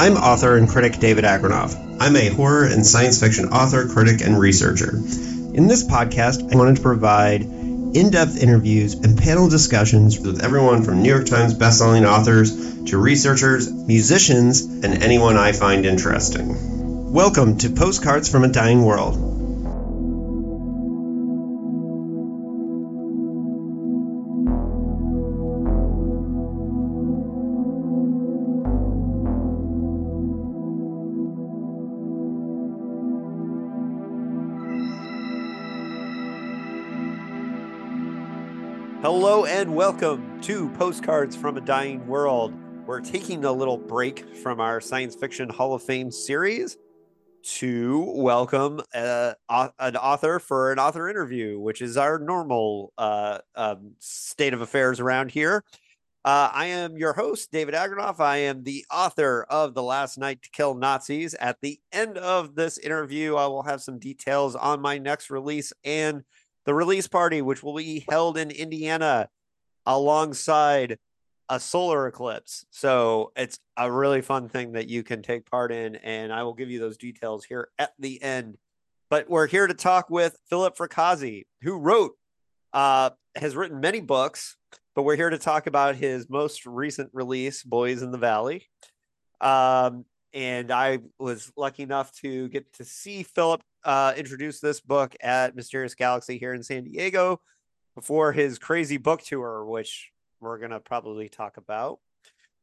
I'm author and critic David Agranoff. I'm a horror and science fiction author, critic, and researcher. In this podcast, I wanted to provide in depth interviews and panel discussions with everyone from New York Times bestselling authors to researchers, musicians, and anyone I find interesting. Welcome to Postcards from a Dying World. And welcome to Postcards from a Dying World. We're taking a little break from our Science Fiction Hall of Fame series to welcome uh, an author for an author interview, which is our normal uh, um, state of affairs around here. Uh, I am your host, David Agranoff. I am the author of The Last Night to Kill Nazis. At the end of this interview, I will have some details on my next release and the release party, which will be held in Indiana alongside a solar eclipse. So it's a really fun thing that you can take part in. And I will give you those details here at the end. But we're here to talk with Philip Fracassi, who wrote, uh, has written many books, but we're here to talk about his most recent release, Boys in the Valley. Um, and I was lucky enough to get to see Philip uh, introduce this book at Mysterious Galaxy here in San Diego before his crazy book tour, which we're gonna probably talk about.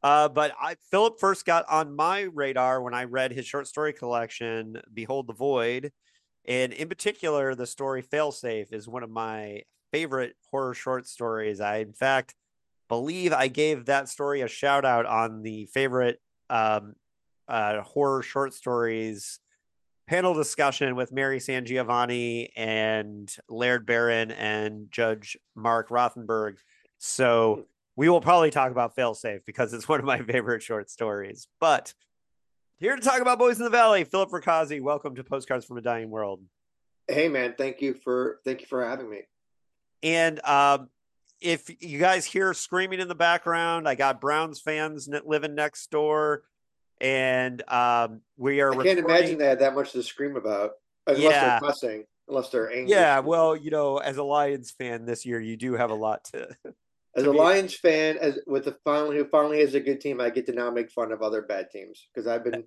Uh, but I Philip first got on my radar when I read his short story collection, Behold the Void, and in particular, the story Failsafe is one of my favorite horror short stories. I, in fact, believe I gave that story a shout out on the favorite um, uh, horror short stories panel discussion with Mary Sangiovanni and Laird Barron and Judge Mark Rothenberg. So we will probably talk about Failsafe because it's one of my favorite short stories. But here to talk about Boys in the Valley, Philip Fracassi. Welcome to Postcards from a Dying World. Hey man, thank you for thank you for having me. And um, if you guys hear screaming in the background, I got Browns fans living next door and um, we are. I can't imagine they had that much to scream about, unless yeah. they're cussing, unless they're angry. Yeah, well, you know, as a Lions fan this year, you do have a lot to. as a Lions fan, as with the finally who finally has a good team, I get to now make fun of other bad teams because I've been.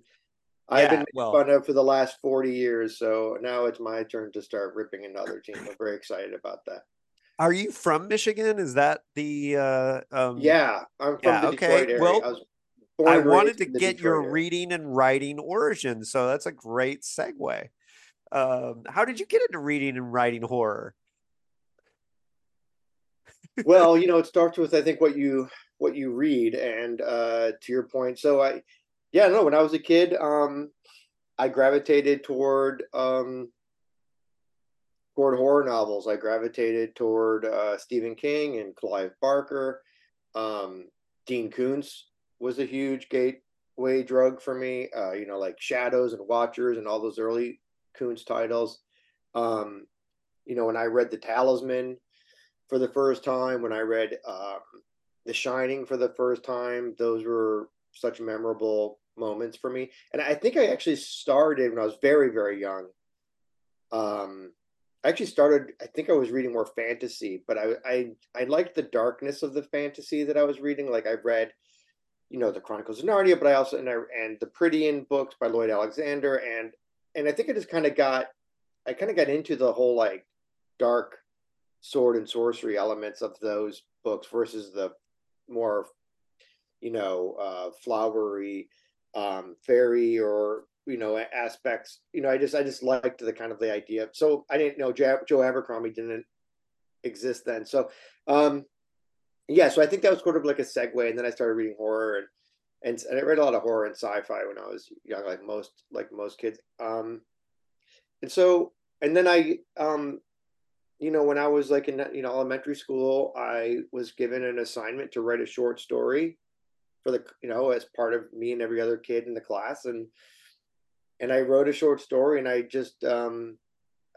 I've yeah, been made well, fun of for the last 40 years, so now it's my turn to start ripping another team. I'm very excited about that. Are you from Michigan? Is that the uh um Yeah, I'm from yeah, the Detroit okay. area. Well, I was I wanted to get your area. reading and writing origin, so that's a great segue. Um, how did you get into reading and writing horror? well, you know, it starts with I think what you what you read, and uh, to your point. So I, yeah, no, when I was a kid, um, I gravitated toward um, toward horror novels. I gravitated toward uh, Stephen King and Clive Barker, um, Dean Koontz was a huge gateway drug for me. Uh, you know, like Shadows and Watchers and all those early Koontz titles. Um, you know, when I read The Talisman for the first time, when I read um, The Shining for the first time, those were such memorable moments for me. And I think I actually started when I was very, very young. Um, I actually started. I think I was reading more fantasy, but I I I liked the darkness of the fantasy that I was reading. Like I read you know the Chronicles of Narnia, but I also and I and the Prydain books by Lloyd Alexander, and and I think I just kind of got I kind of got into the whole like dark sword and sorcery elements of those books versus the more you know uh, flowery um, fairy or you know aspects. You know, I just I just liked the kind of the idea. So I didn't know Joe, Joe Abercrombie didn't exist then. So um, yeah, so I think that was sort of like a segue, and then I started reading horror and and, I read a lot of horror and sci-fi when I was young, like most like most kids. Um, and so and then I um, you know, when I was like in you know elementary school, I was given an assignment to write a short story for the you know as part of me and every other kid in the class, and and I wrote a short story, and I just um,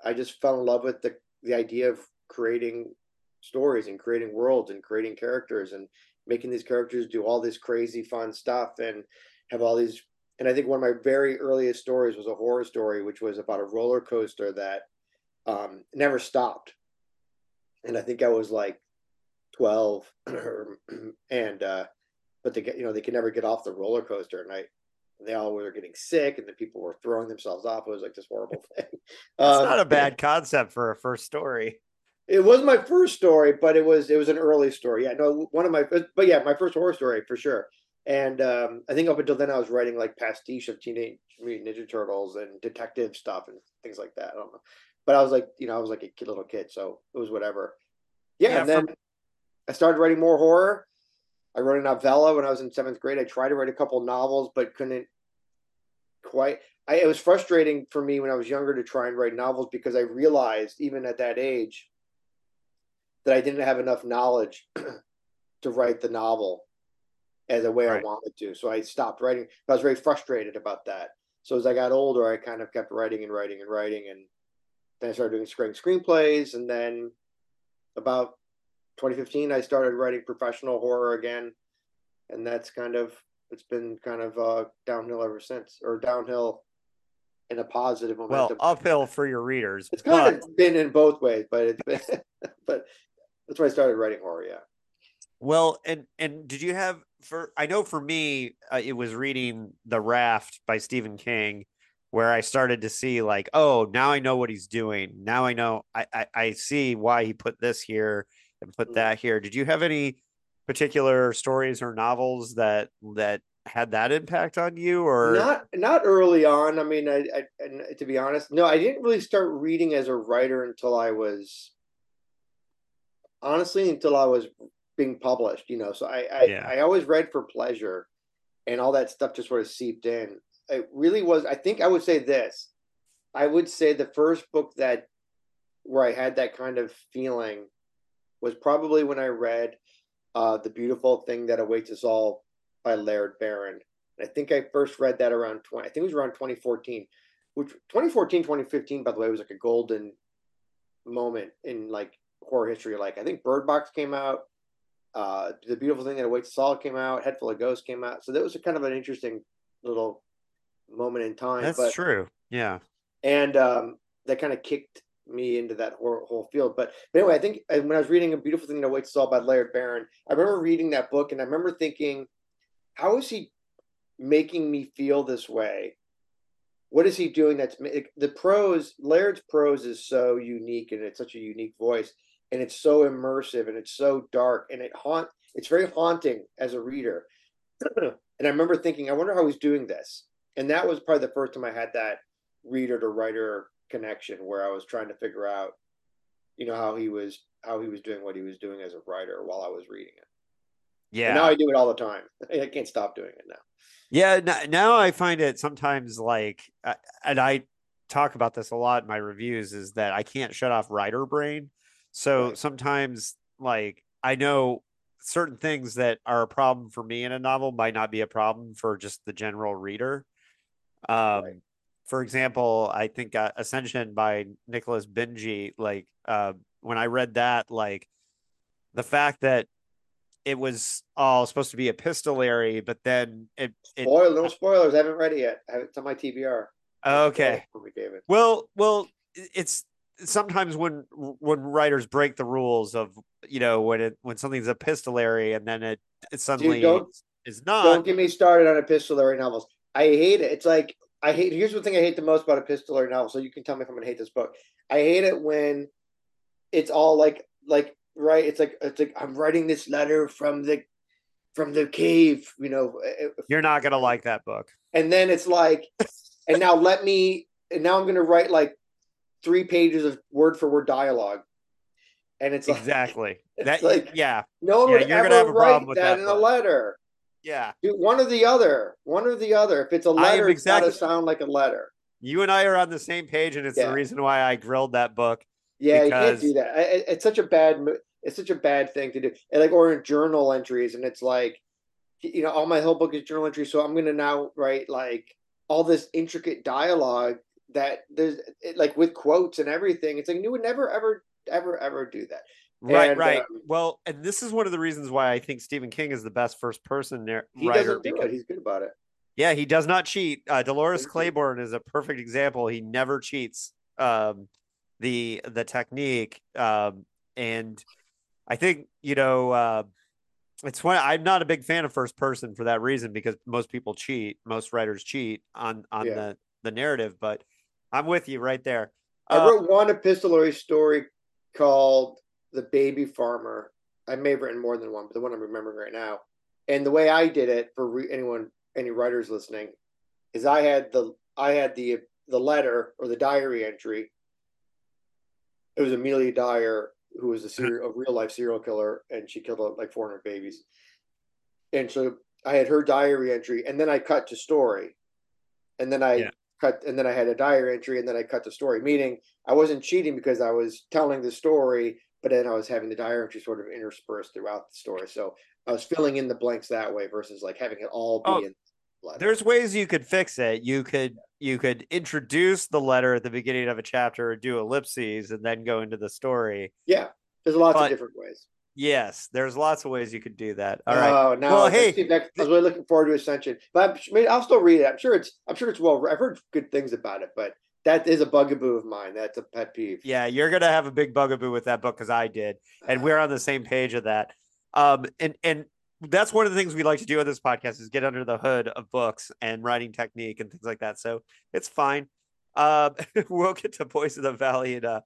I just fell in love with the the idea of creating stories and creating worlds and creating characters and making these characters do all this crazy fun stuff and have all these and I think one of my very earliest stories was a horror story, which was about a roller coaster that um, never stopped. And I think I was like 12 and uh, but they get you know they could never get off the roller coaster and I they all were getting sick and the people were throwing themselves off. It was like this horrible thing. It's um, not a bad concept for a first story. It was my first story, but it was it was an early story. Yeah, no, one of my but yeah, my first horror story for sure. And um, I think up until then, I was writing like pastiche of Teenage Mutant Ninja Turtles and detective stuff and things like that. I don't know, but I was like, you know, I was like a kid, little kid, so it was whatever. Yeah, yeah and then for... I started writing more horror. I wrote a novella when I was in seventh grade. I tried to write a couple novels, but couldn't quite. I, it was frustrating for me when I was younger to try and write novels because I realized, even at that age, that I didn't have enough knowledge to write the novel as a way right. I wanted to. So I stopped writing. I was very frustrated about that. So as I got older, I kind of kept writing and writing and writing, and then I started doing screen screenplays. And then about 2015, I started writing professional horror again, and that's kind of it's been kind of uh, downhill ever since, or downhill in a positive momentum. Well, uphill for your readers. It's kind but... of been in both ways, but it's been, but that's why I started writing horror. Yeah. Well, and and did you have for? I know for me, uh, it was reading The Raft by Stephen King, where I started to see like, oh, now I know what he's doing. Now I know I I, I see why he put this here and put mm-hmm. that here. Did you have any particular stories or novels that that had that impact on you or not not early on i mean I, I, to be honest no i didn't really start reading as a writer until i was honestly until i was being published, you know. So I I, yeah. I always read for pleasure, and all that stuff just sort of seeped in. It really was. I think I would say this. I would say the first book that where I had that kind of feeling was probably when I read uh, "The Beautiful Thing That Awaits Us All" by Laird Barron. And I think I first read that around 20. I think it was around 2014, which 2014, 2015, by the way, was like a golden moment in like horror history. Like I think Bird Box came out, uh, the beautiful thing that awaits us all came out. Head full of ghosts came out. So that was a kind of an interesting little moment in time. That's but, true. Yeah. And um, that kind of kicked me into that whole, whole field. But, but anyway, I think when I was reading a beautiful thing that awaits us all by Laird Barron, I remember reading that book and I remember thinking, how is he making me feel this way? What is he doing? That's the prose. Laird's prose is so unique and it's such a unique voice and it's so immersive and it's so dark and it haunt it's very haunting as a reader. And i remember thinking i wonder how he's doing this. And that was probably the first time i had that reader to writer connection where i was trying to figure out you know how he was how he was doing what he was doing as a writer while i was reading it. Yeah and now i do it all the time. I can't stop doing it now. Yeah now i find it sometimes like and i talk about this a lot in my reviews is that i can't shut off writer brain so right. sometimes, like, I know certain things that are a problem for me in a novel might not be a problem for just the general reader. Um, right. For example, I think uh, Ascension by Nicholas Binge, like, uh, when I read that, like, the fact that it was all supposed to be epistolary, but then it, it spoil no spoilers. I haven't read it yet. It's on my TBR. Okay. Well, well, it's sometimes when when writers break the rules of you know when it when something's epistolary and then it it suddenly Dude, is not. Don't get me started on epistolary novels. I hate it. It's like I hate. Here's the thing I hate the most about epistolary novels. So you can tell me if I'm gonna hate this book. I hate it when it's all like like right. It's like it's like I'm writing this letter from the from the cave. You know, eh, eh, you're not gonna like that book. And then it's like, and now let me. And now I'm gonna write like three pages of word for word dialogue. And it's exactly like, that. Like, yeah, no one yeah, would ever have a write that, that in a letter. Yeah, Dude, one or the other. One or the other. If it's a letter, exactly, it's got to sound like a letter. You and I are on the same page, and it's yeah. the reason why I grilled that book. Yeah, because... you can't do that. It's such a bad. It's such a bad thing to do. And like, or in journal entries, and it's like, you know, all my whole book is journal entries, so I'm gonna now write like all this intricate dialogue that there's like with quotes and everything. It's like you would never ever ever ever do that. Right, and, right. Um, well, and this is one of the reasons why I think Stephen King is the best first person there. He doesn't do because, it. He's good about it. Yeah, he does not cheat. Uh, Dolores Claiborne is a perfect example. He never cheats. Um, the the technique, um, and I think you know uh, it's why I'm not a big fan of first person for that reason because most people cheat. Most writers cheat on on yeah. the the narrative, but I'm with you right there. I uh, wrote one epistolary story called "The Baby Farmer." I may have written more than one, but the one I'm remembering right now. And the way I did it for re- anyone, any writers listening, is I had the I had the the letter or the diary entry. It was Amelia Dyer, who was a, serial, a real life serial killer, and she killed like 400 babies. And so I had her diary entry, and then I cut to story, and then I yeah. Cut, and then I had a diary entry, and then I cut the story. Meaning, I wasn't cheating because I was telling the story, but then I was having the diary entry sort of interspersed throughout the story. So I was filling in the blanks that way versus like having it all be oh, in letter. There's ways you could fix it. You could you could introduce the letter at the beginning of a chapter, or do ellipses, and then go into the story. Yeah, there's lots but, of different ways. Yes, there's lots of ways you could do that. All right. Oh no! Well, hey, I was really looking forward to Ascension, but I'm, I mean, I'll still read it. I'm sure it's I'm sure it's well. I've heard good things about it, but that is a bugaboo of mine. That's a pet peeve. Yeah, you're gonna have a big bugaboo with that book because I did, and we're on the same page of that. Um, and and that's one of the things we like to do on this podcast is get under the hood of books and writing technique and things like that. So it's fine. Uh, we'll get to Boys of the Valley in a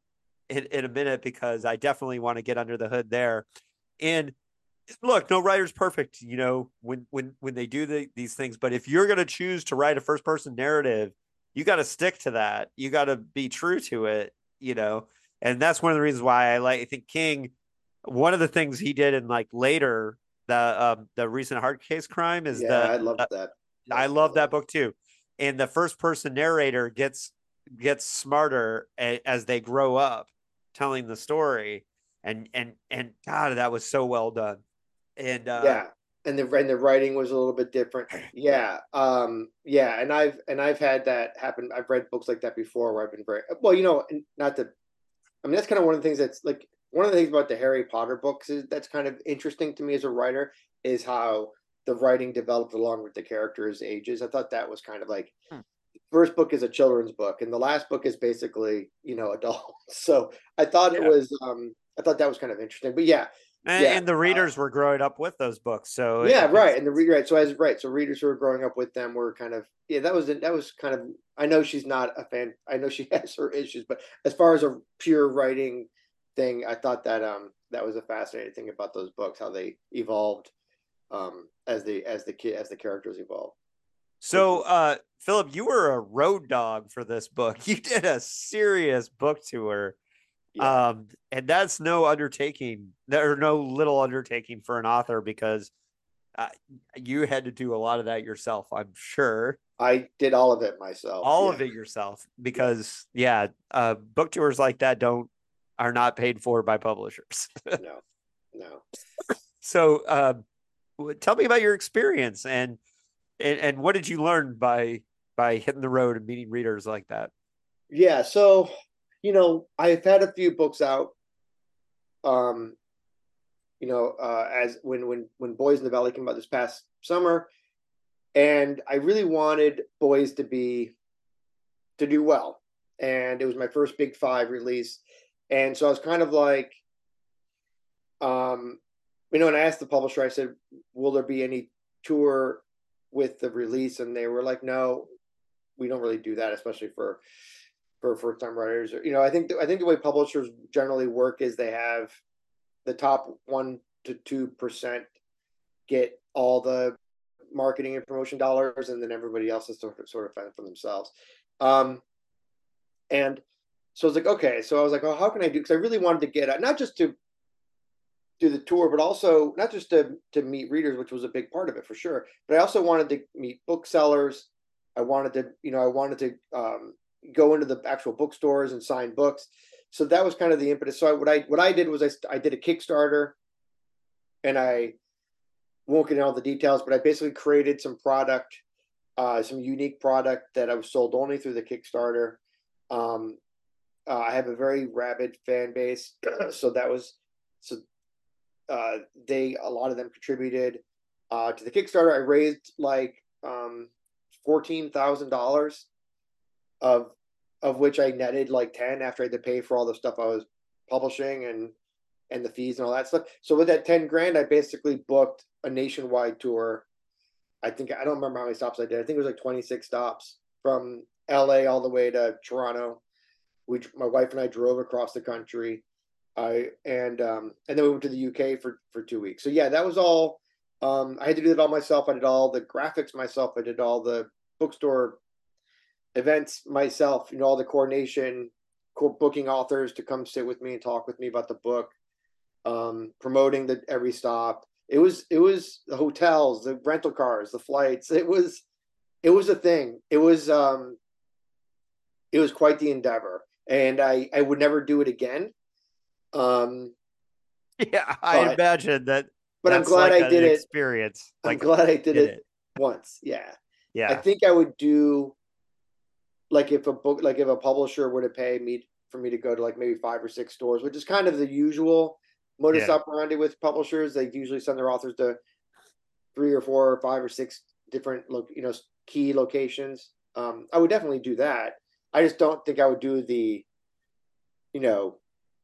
in, in a minute because I definitely want to get under the hood there. And look, no writer's perfect, you know, when when when they do the, these things. But if you're going to choose to write a first person narrative, you got to stick to that. You got to be true to it, you know. And that's one of the reasons why I like. I think King. One of the things he did in like later the um, the recent hard case crime is yeah, the I love that. I love that book too. And the first person narrator gets gets smarter a, as they grow up telling the story and and and god that was so well done and uh yeah and the and the writing was a little bit different yeah um yeah and i've and i've had that happen i've read books like that before where i've been very well you know not to i mean that's kind of one of the things that's like one of the things about the Harry Potter books is that's kind of interesting to me as a writer is how the writing developed along with the characters' ages. I thought that was kind of like hmm. First book is a children's book, and the last book is basically you know adult. So I thought yeah. it was um I thought that was kind of interesting. But yeah. And, yeah, and the readers uh, were growing up with those books, so yeah, it, right. And the right, so as right, so readers who were growing up with them were kind of yeah. That was that was kind of. I know she's not a fan. I know she has her issues, but as far as a pure writing thing. I thought that um that was a fascinating thing about those books, how they evolved um as the as the kid as the characters evolved. So uh Philip, you were a road dog for this book. You did a serious book tour. Yeah. Um, and that's no undertaking, or no little undertaking for an author because uh, you had to do a lot of that yourself, I'm sure. I did all of it myself. All yeah. of it yourself because yeah, uh, book tours like that don't are not paid for by publishers. no, no. So, uh, tell me about your experience and, and and what did you learn by by hitting the road and meeting readers like that? Yeah, so you know, I've had a few books out. Um, you know, uh, as when when when Boys in the Valley came out this past summer, and I really wanted Boys to be to do well, and it was my first Big Five release, and so I was kind of like, um, you know, and I asked the publisher, I said, will there be any tour with the release? And they were like, no, we don't really do that, especially for for first time writers. You know, I think I think the way publishers generally work is they have the top one to two percent get all the marketing and promotion dollars, and then everybody else is sort of sort of fend for themselves. Um, and so I was like, okay. So I was like, oh, how can I do? Because I really wanted to get out, not just to do the tour, but also not just to to meet readers, which was a big part of it for sure. But I also wanted to meet booksellers. I wanted to, you know, I wanted to um, go into the actual bookstores and sign books. So that was kind of the impetus. So I, what I what I did was I I did a Kickstarter, and I won't get into all the details, but I basically created some product, uh, some unique product that I was sold only through the Kickstarter. Um, uh, I have a very rabid fan base, so that was so uh, they a lot of them contributed uh, to the Kickstarter. I raised like um, fourteen thousand dollars, of of which I netted like ten after I had to pay for all the stuff I was publishing and and the fees and all that stuff. So with that ten grand, I basically booked a nationwide tour. I think I don't remember how many stops I did. I think it was like twenty six stops from L.A. all the way to Toronto. We, my wife and I drove across the country. I and um, and then we went to the UK for for two weeks. So yeah, that was all. Um, I had to do it all myself. I did all the graphics myself. I did all the bookstore events myself. You know, all the coordination, booking authors to come sit with me and talk with me about the book, um, promoting the every stop. It was it was the hotels, the rental cars, the flights. It was it was a thing. It was um, it was quite the endeavor, and I I would never do it again um, yeah, I but, imagine that. But I'm glad like I did it. Experience. I'm glad I did, did it, it, once. Yeah. Yeah. I think I would do like if a book, like if a publisher were to pay me for me to go to like maybe five or six stores, which is kind of the usual modus yeah. operandi with publishers. They usually send their authors to three or four or five or six different, you know, key locations. Um, I would definitely do that. I just don't think I would do the, you know,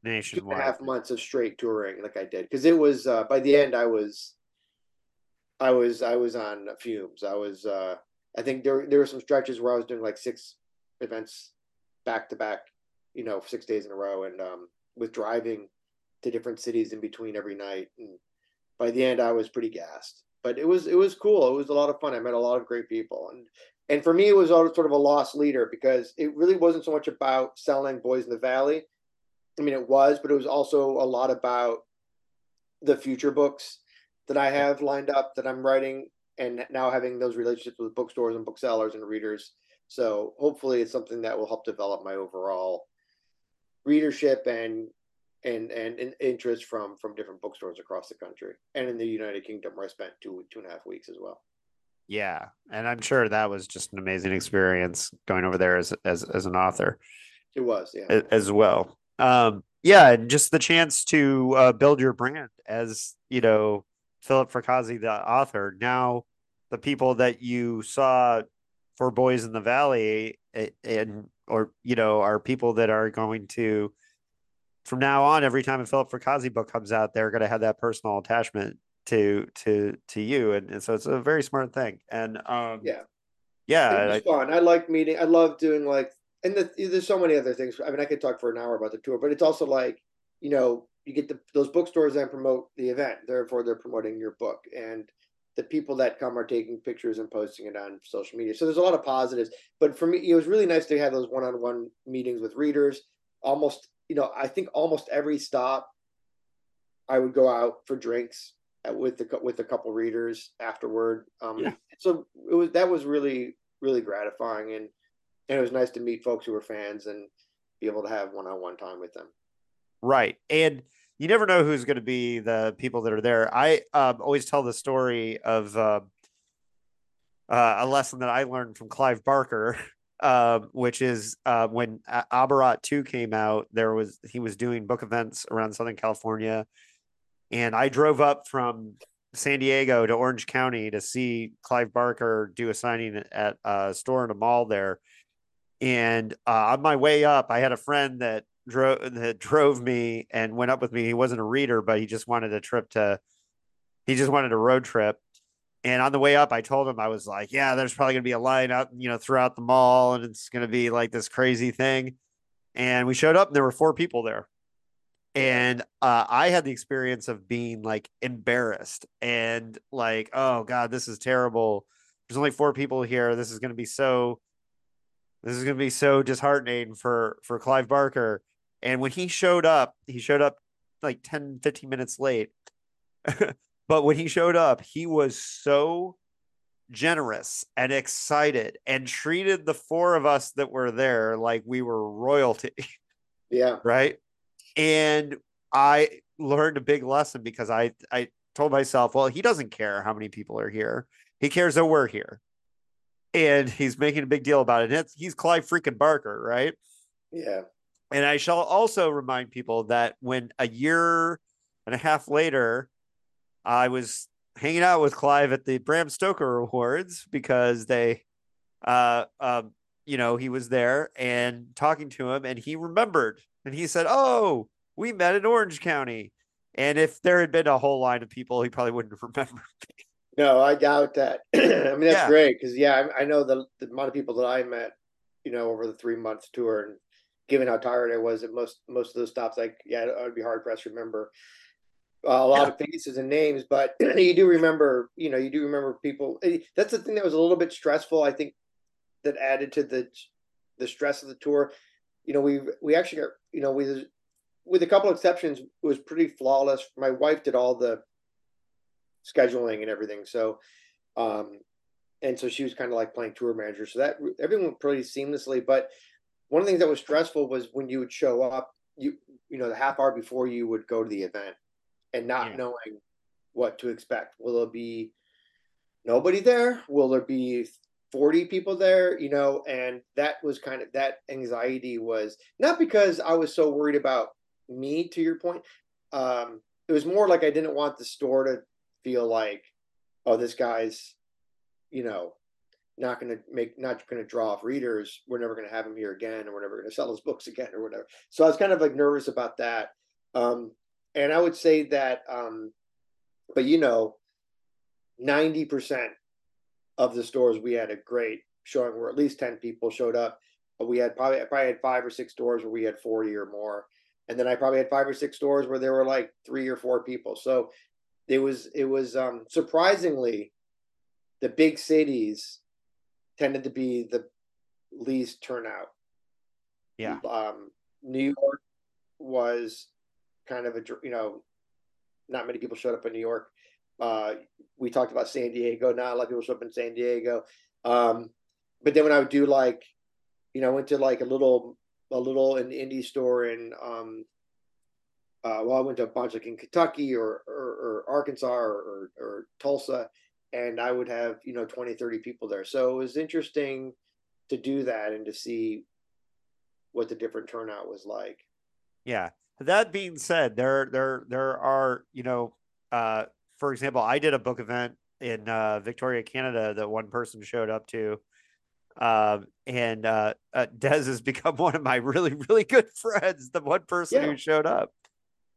nationwide. Two and a half months of straight touring like I did because it was uh, by the end I was I was I was on fumes. I was uh, I think there there were some stretches where I was doing like six events back to back, you know, six days in a row, and um, with driving to different cities in between every night. And by the end, I was pretty gassed. But it was it was cool. It was a lot of fun. I met a lot of great people, and and for me, it was all sort of a loss leader because it really wasn't so much about selling Boys in the Valley. I mean, it was, but it was also a lot about the future books that I have lined up that I'm writing, and now having those relationships with bookstores and booksellers and readers. So hopefully, it's something that will help develop my overall readership and and and, and interest from from different bookstores across the country and in the United Kingdom, where I spent two two and a half weeks as well. Yeah, and I'm sure that was just an amazing experience going over there as as as an author. It was, yeah, as well um, yeah, and just the chance to uh, build your brand as you know Philip Fracassi, the author. Now, the people that you saw for Boys in the Valley, and or you know, are people that are going to from now on, every time a Philip Fracassi book comes out, they're going to have that personal attachment to to to you, and, and so it's a very smart thing. And um, yeah, yeah, it's fun. I like meeting. I love doing like and the, there's so many other things. I mean, I could talk for an hour about the tour, but it's also like, you know, you get the, those bookstores that promote the event. Therefore, they're promoting your book, and the people that come are taking pictures and posting it on social media. So there's a lot of positives. But for me, it was really nice to have those one-on-one meetings with readers. Almost, you know, I think almost every stop, I would go out for drinks with the with a couple readers afterward. Um, yeah. So it was that was really really gratifying and and it was nice to meet folks who were fans and be able to have one-on-one time with them. Right. And you never know who's going to be the people that are there. I um, always tell the story of uh, uh, a lesson that i learned from clive barker uh, which is uh, when Abarat 2 came out there was he was doing book events around southern california. And i drove up from San Diego to Orange County to see Clive Barker do a signing at a store in a mall there. And uh, on my way up, I had a friend that drove that drove me and went up with me. He wasn't a reader, but he just wanted a trip to. He just wanted a road trip. And on the way up, I told him I was like, "Yeah, there's probably gonna be a line out, you know, throughout the mall, and it's gonna be like this crazy thing." And we showed up, and there were four people there. And uh, I had the experience of being like embarrassed and like, "Oh God, this is terrible." There's only four people here. This is gonna be so this is going to be so disheartening for for Clive Barker. And when he showed up, he showed up like 10, 15 minutes late. but when he showed up, he was so generous and excited and treated the four of us that were there like we were royalty. Yeah. right. And I learned a big lesson because I I told myself, well, he doesn't care how many people are here. He cares that we're here and he's making a big deal about it. It's, he's Clive freaking Barker, right? Yeah. And I shall also remind people that when a year and a half later, I was hanging out with Clive at the Bram Stoker Awards because they uh, um, you know, he was there and talking to him, and he remembered, and he said, "Oh, we met in Orange County." And if there had been a whole line of people, he probably wouldn't have remembered. No, I doubt that. I mean, that's yeah. great because yeah, I, I know the, the amount of people that I met, you know, over the three month tour, and given how tired I was at most most of those stops, like yeah, I'd be hard pressed to remember uh, a lot yeah. of faces and names, but you do remember, you know, you do remember people. Eh, that's the thing that was a little bit stressful. I think that added to the the stress of the tour. You know, we we actually got, you know, we with a couple exceptions, it was pretty flawless. My wife did all the scheduling and everything, so um, and so she was kind of like playing tour manager. So that everything went pretty seamlessly. But one of the things that was stressful was when you would show up, you you know, the half hour before you would go to the event and not yeah. knowing what to expect. Will there be nobody there? Will there be 40 people there? You know, and that was kind of that anxiety was not because I was so worried about me, to your point. Um, it was more like I didn't want the store to feel like, oh, this guy's, you know, not going to make, not going to draw off readers. We're never going to have him here again, or we're never going to sell his books again, or whatever. So I was kind of like nervous about that. Um, and I would say that, um, but you know, 90% of the stores we had a great showing where at least 10 people showed up. But we had probably, I probably had five or six stores where we had 40 or more. And then I probably had five or six stores where there were like three or four people. So it was, it was um, surprisingly the big cities tended to be the least turnout. Yeah. Um, New York was kind of a you know, not many people showed up in New York. Uh, we talked about San Diego. Not a lot of people show up in San Diego. Um, but then when I would do like, you know, I went to like a little a little an indie store in um, uh, well, I went to a bunch like in Kentucky or or, or Arkansas or, or, Tulsa, and I would have you know 20, 30 people there. So it was interesting to do that and to see what the different turnout was like. Yeah, that being said, there there there are you know, uh, for example, I did a book event in uh, Victoria, Canada that one person showed up to. Um, and uh, uh, Des has become one of my really, really good friends. The one person yeah. who showed up,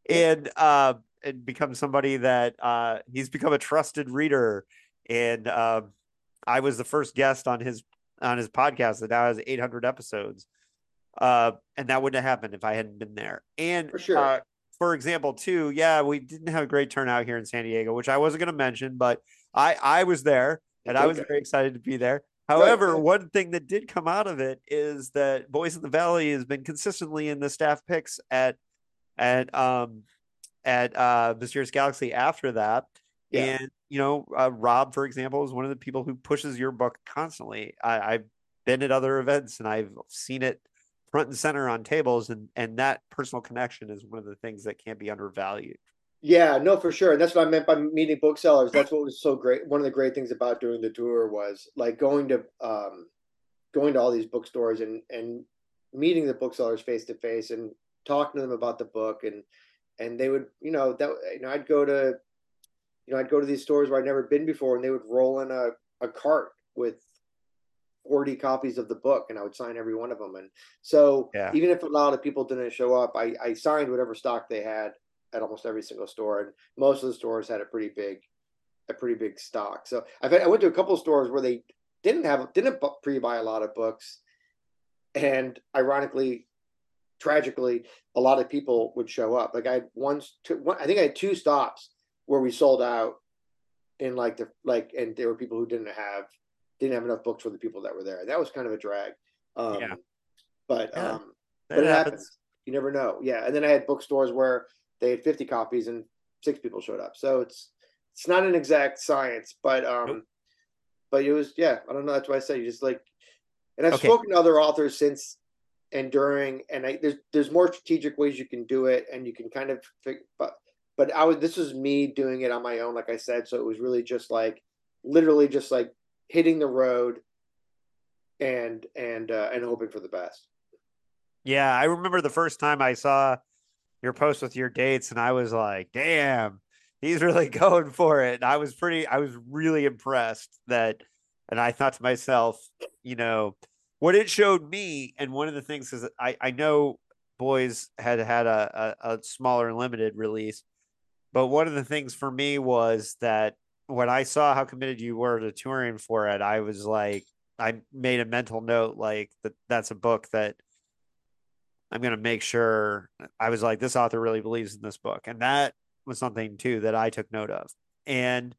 and uh, and become somebody that uh, he's become a trusted reader. And um, I was the first guest on his on his podcast that now has 800 episodes. Uh, and that wouldn't have happened if I hadn't been there. And for sure. Uh, for example, too, yeah, we didn't have a great turnout here in San Diego, which I wasn't going to mention, but I I was there and I was very excited to be there. However, right. one thing that did come out of it is that Boys in the Valley has been consistently in the staff picks at at um at uh Mysterious Galaxy after that. Yeah. And you know, uh, Rob, for example, is one of the people who pushes your book constantly. I, I've been at other events and I've seen it front and center on tables and and that personal connection is one of the things that can't be undervalued yeah no for sure and that's what i meant by meeting booksellers that's what was so great one of the great things about doing the tour was like going to um going to all these bookstores and and meeting the booksellers face to face and talking to them about the book and and they would you know that you know i'd go to you know i'd go to these stores where i'd never been before and they would roll in a, a cart with 40 copies of the book and I would sign every one of them. And so yeah. even if a lot of people didn't show up, I, I signed whatever stock they had at almost every single store. And most of the stores had a pretty big, a pretty big stock. So I've I went to a couple stores where they didn't have, didn't pre-buy a lot of books. And ironically, tragically, a lot of people would show up. Like I had once, two, one, I think I had two stops where we sold out in like the, like, and there were people who didn't have didn't have enough books for the people that were there. That was kind of a drag. Um, yeah. But yeah, um, but it happens. happens. You never know. Yeah. And then I had bookstores where they had 50 copies and six people showed up. So it's it's not an exact science, but um, nope. but it was yeah. I don't know. That's why I said you just like, and I've okay. spoken to other authors since and during, and I, there's there's more strategic ways you can do it, and you can kind of but but I was this was me doing it on my own, like I said. So it was really just like literally just like hitting the road and and uh, and hoping for the best. Yeah, I remember the first time I saw your post with your dates, and I was like, "Damn, he's really going for it." And I was pretty, I was really impressed that And I thought to myself, you know, what it showed me, and one of the things is I, I know boys had had a, a, a smaller limited release, but one of the things for me was that when I saw how committed you were to touring for it, I was like, I made a mental note like that that's a book that I'm going to make sure I was like, this author really believes in this book. And that was something too that I took note of. And,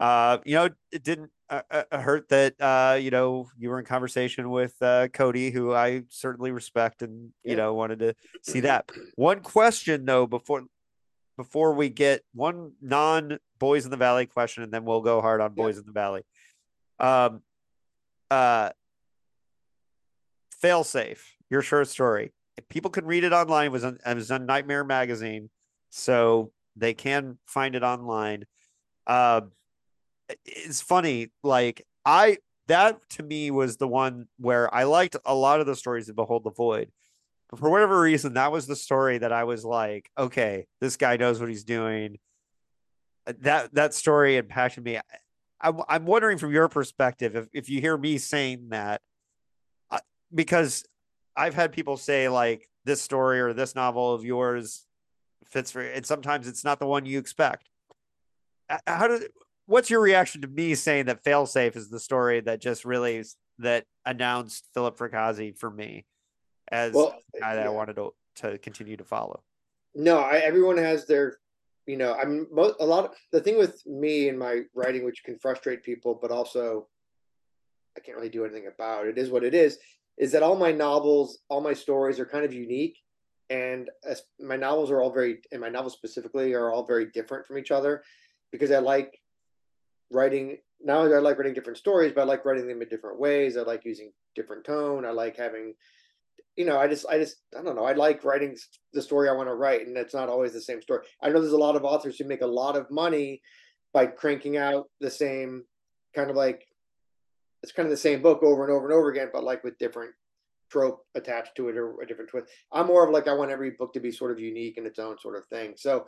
uh, you know, it didn't uh, hurt that, uh, you know, you were in conversation with uh, Cody, who I certainly respect and, you know, wanted to see that. One question though, before, before we get one non boys in the valley question, and then we'll go hard on boys yeah. in the valley. Um, uh, fail safe, your short story If people can read it online. It was on, it was on Nightmare Magazine, so they can find it online. Uh, it's funny, like I that to me was the one where I liked a lot of the stories of Behold the Void. But for whatever reason, that was the story that I was like, okay, this guy knows what he's doing. That that story impacted me. I'm, I'm wondering from your perspective if, if you hear me saying that, uh, because I've had people say like this story or this novel of yours fits for and sometimes it's not the one you expect. How did what's your reaction to me saying that Failsafe is the story that just really that announced Philip Fracassi for me as well, guy that yeah. I wanted to to continue to follow? No, I, everyone has their, you know, I'm a lot of the thing with me and my writing, which can frustrate people, but also I can't really do anything about it. Is what it is is that all my novels, all my stories are kind of unique, and my novels are all very, and my novels specifically are all very different from each other, because I like writing. Only I like writing different stories, but I like writing them in different ways. I like using different tone. I like having, you know, I just, I just, I don't know. I like writing the story I want to write, and it's not always the same story. I know there's a lot of authors who make a lot of money by cranking out the same kind of like it's kind of the same book over and over and over again, but like with different trope attached to it or a different twist. I'm more of like I want every book to be sort of unique in its own sort of thing. So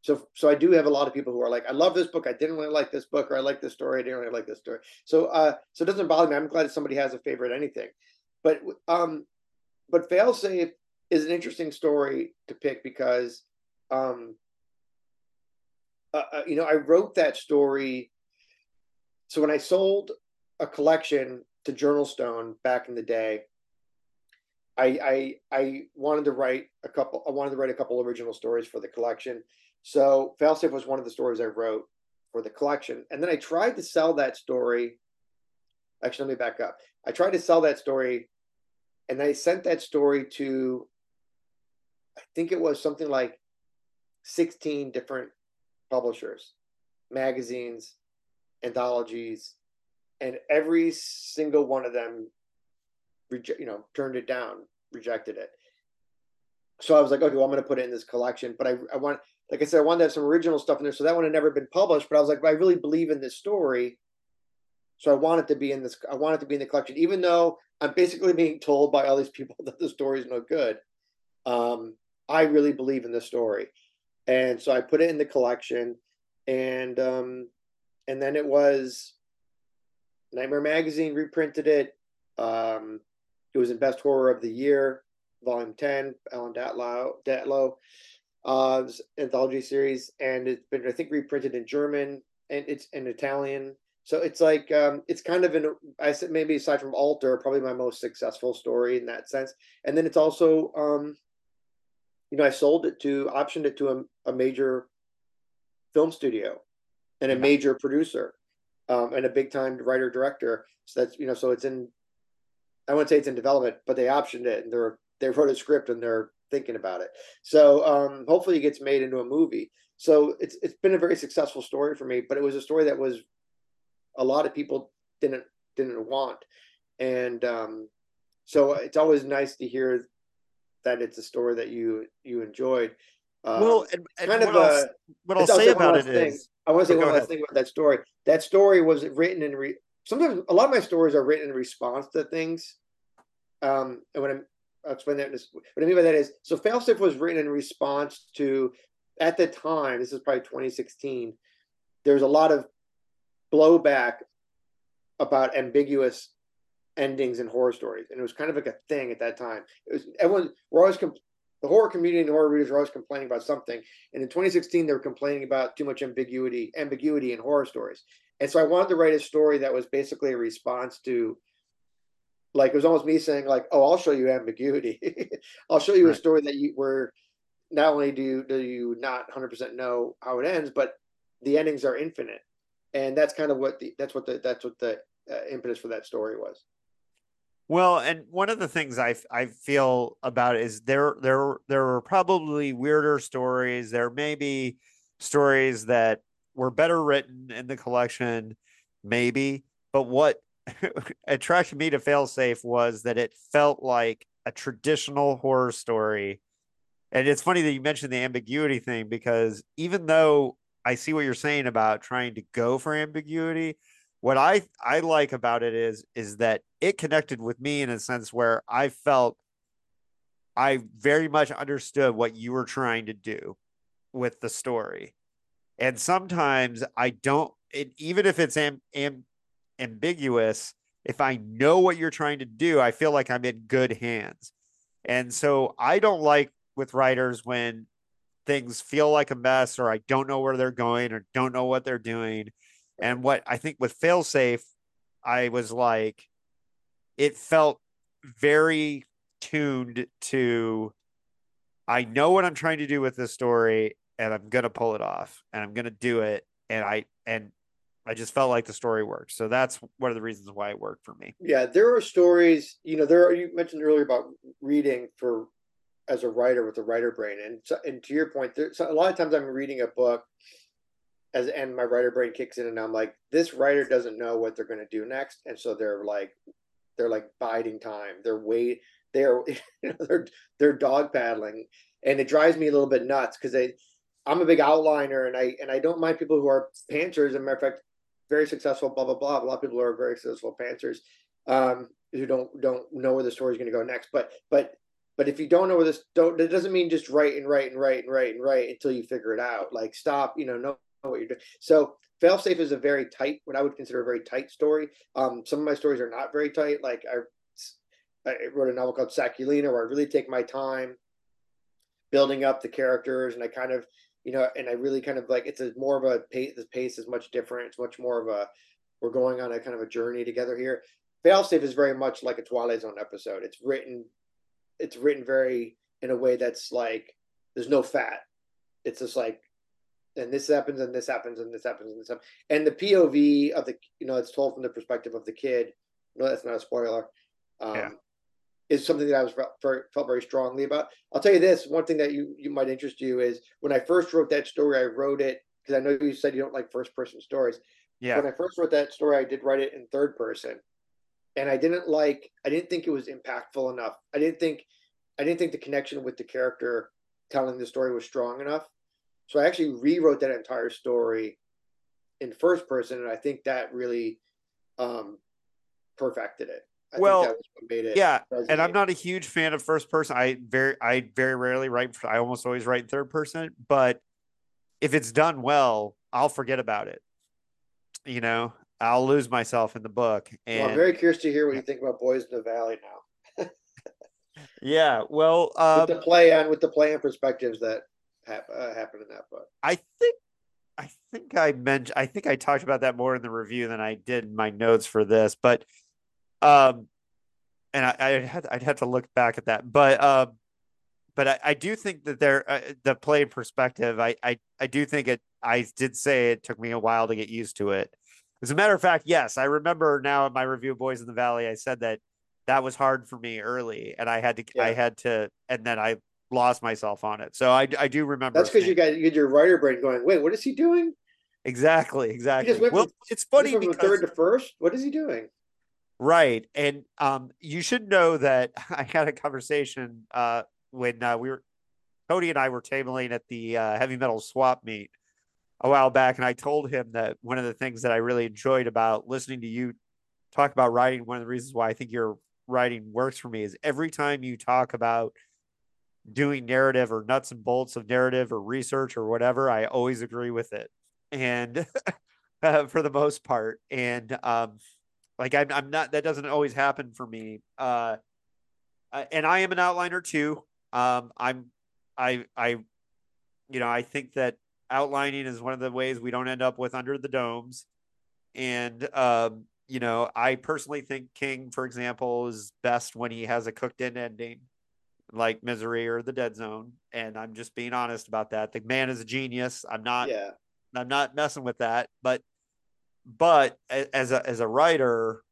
so so I do have a lot of people who are like, I love this book, I didn't really like this book, or I like this story, I didn't really like this story. So uh so it doesn't bother me. I'm glad somebody has a favorite anything. But um but Failsafe is an interesting story to pick because um uh, uh you know I wrote that story so when I sold a collection to JournalStone back in the day. I, I I wanted to write a couple. I wanted to write a couple original stories for the collection. So Failsafe was one of the stories I wrote for the collection, and then I tried to sell that story. Actually, let me back up. I tried to sell that story, and I sent that story to. I think it was something like sixteen different publishers, magazines, anthologies, and every single one of them reject you know turned it down rejected it so i was like okay well i'm going to put it in this collection but i i want like i said i wanted to have some original stuff in there so that one had never been published but i was like i really believe in this story. So i want it to be in this i want it to be in the collection even though i'm basically being told by all these people that the story is no good. Um, i really believe in the story. And so i put it in the collection and um, and then it was Nightmare Magazine reprinted it. Um, it was in Best Horror of the Year, Volume 10, Ellen Datlow, Datlow uh, anthology series. And it's been, I think, reprinted in German and it's in Italian. So it's like, um, it's kind of an, I said, maybe aside from Altar, probably my most successful story in that sense. And then it's also, um, you know, I sold it to, optioned it to a, a major film studio and a major producer um, and a big time writer director. So that's you know, so it's in. I wouldn't say it's in development, but they optioned it and they're they wrote a script and they're thinking about it. So um, hopefully it gets made into a movie. So it's it's been a very successful story for me, but it was a story that was a lot of people didn't didn't want, and um, so it's always nice to hear that it's a story that you you enjoyed. Um, well, and, and kind of what, I'll, what I'll say about it thing. is, I want to say one last thing about that story. That story was written in re- sometimes a lot of my stories are written in response to things. Um, and when I'm I'll explain that. In This, what I mean by that is, so Failsafe was written in response to, at the time, this is probably 2016. There's a lot of blowback about ambiguous endings in horror stories, and it was kind of like a thing at that time. It was everyone we're always compl- the horror community and horror readers are always complaining about something. And in 2016, they were complaining about too much ambiguity, ambiguity in horror stories. And so I wanted to write a story that was basically a response to, like, it was almost me saying, like, "Oh, I'll show you ambiguity. I'll show you right. a story that you where not only do you, do you not 100% know how it ends, but the endings are infinite." And that's kind of what the that's what the that's what the uh, impetus for that story was. Well, and one of the things I I feel about is there there there are probably weirder stories. There may be stories that were better written in the collection, maybe. But what attracted me to Failsafe was that it felt like a traditional horror story. And it's funny that you mentioned the ambiguity thing because even though I see what you're saying about trying to go for ambiguity, what I I like about it is is that it connected with me in a sense where I felt I very much understood what you were trying to do with the story. And sometimes I don't even if it's am, am, ambiguous, if I know what you're trying to do, I feel like I'm in good hands. And so I don't like with writers when things feel like a mess or I don't know where they're going or don't know what they're doing and what I think with failsafe, I was like, it felt very tuned to I know what I'm trying to do with this story and I'm gonna pull it off and I'm gonna do it. And I and I just felt like the story worked. So that's one of the reasons why it worked for me. Yeah, there are stories, you know, there are you mentioned earlier about reading for as a writer with a writer brain. And so, and to your point, there's a lot of times I'm reading a book as and my writer brain kicks in and I'm like, this writer doesn't know what they're gonna do next. And so they're like they're like biding time. They're wait they're you know, they're they're dog paddling. And it drives me a little bit nuts because they I'm a big outliner and I and I don't mind people who are pantsers. As a matter of fact, very successful, blah blah blah. A lot of people are very successful pantsers um, who don't don't know where the story is going to go next. But but but if you don't know where this don't, it doesn't mean just write and write and write and write and write until you figure it out. Like stop, you know, know what you're doing. So Failsafe is a very tight, what I would consider a very tight story. Um, some of my stories are not very tight. Like I, I wrote a novel called Sacculina where I really take my time building up the characters and I kind of, you know, and I really kind of like, it's a more of a pace, the pace is much different. It's much more of a, we're going on a kind of a journey together here. Failsafe is very much like a Twilight Zone episode. It's written, it's written very in a way that's like, there's no fat. It's just like and this happens and this happens and this happens and this happens. And the POV of the you know it's told from the perspective of the kid. No, that's not a spoiler. Um, yeah. Is something that I was very, felt very strongly about. I'll tell you this: one thing that you you might interest you is when I first wrote that story, I wrote it because I know you said you don't like first person stories. Yeah. When I first wrote that story, I did write it in third person, and I didn't like. I didn't think it was impactful enough. I didn't think. I didn't think the connection with the character telling the story was strong enough. So I actually rewrote that entire story in first person, and I think that really um, perfected it. I well, it yeah, and I'm not a huge fan of first person. I very, I very rarely write. I almost always write third person, but if it's done well, I'll forget about it. You know, I'll lose myself in the book. And well, I'm very curious to hear what you think about Boys in the Valley now. yeah, well, um, with the play on with the play on perspectives that hap- uh, happened in that book. I think I think I mentioned I think I talked about that more in the review than I did in my notes for this, but um and I, I had I'd have to look back at that, but um but I, I do think that there uh, the play perspective I, I I do think it I did say it took me a while to get used to it. As a matter of fact, yes, I remember now in my review of Boys in the Valley, I said that that was hard for me early, and I had to yeah. I had to, and then I lost myself on it. So I, I do remember. That's because you got you get your writer brain going. Wait, what is he doing? Exactly, exactly. Well, from, it's funny because third to first. What is he doing? Right, and um, you should know that I had a conversation uh when uh, we were Cody and I were tabling at the uh, heavy metal swap meet a while back, and I told him that one of the things that I really enjoyed about listening to you talk about writing, one of the reasons why I think your writing works for me is every time you talk about doing narrative or nuts and bolts of narrative or research or whatever, I always agree with it. And uh, for the most part, and um, Like I'm, I'm not. That doesn't always happen for me. Uh, and I am an outliner too. Um, I'm, I, I, you know, I think that outlining is one of the ways we don't end up with under the domes. And um, you know, I personally think King, for example, is best when he has a cooked in ending, like Misery or The Dead Zone. And I'm just being honest about that. The man is a genius. I'm not. Yeah. I'm not messing with that. But, but as a as a writer,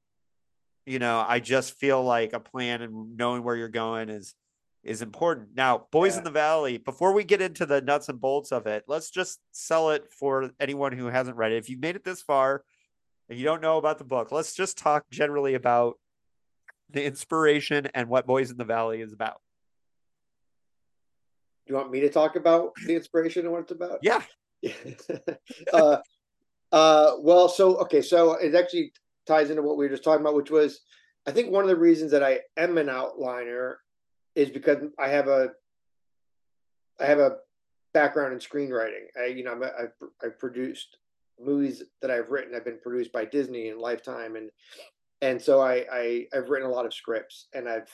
you know, I just feel like a plan and knowing where you're going is is important. Now, Boys yeah. in the Valley, before we get into the nuts and bolts of it, let's just sell it for anyone who hasn't read it. If you've made it this far and you don't know about the book, let's just talk generally about the inspiration and what Boys in the Valley is about. Do you want me to talk about the inspiration and what it's about? Yeah. uh, uh, well, so okay, so it actually ties into what we were just talking about, which was, I think one of the reasons that I am an outliner is because I have a, I have a background in screenwriting. I, you know, I'm a, I've, I've produced movies that I've written I've been produced by Disney and Lifetime, and and so I, I I've written a lot of scripts, and I've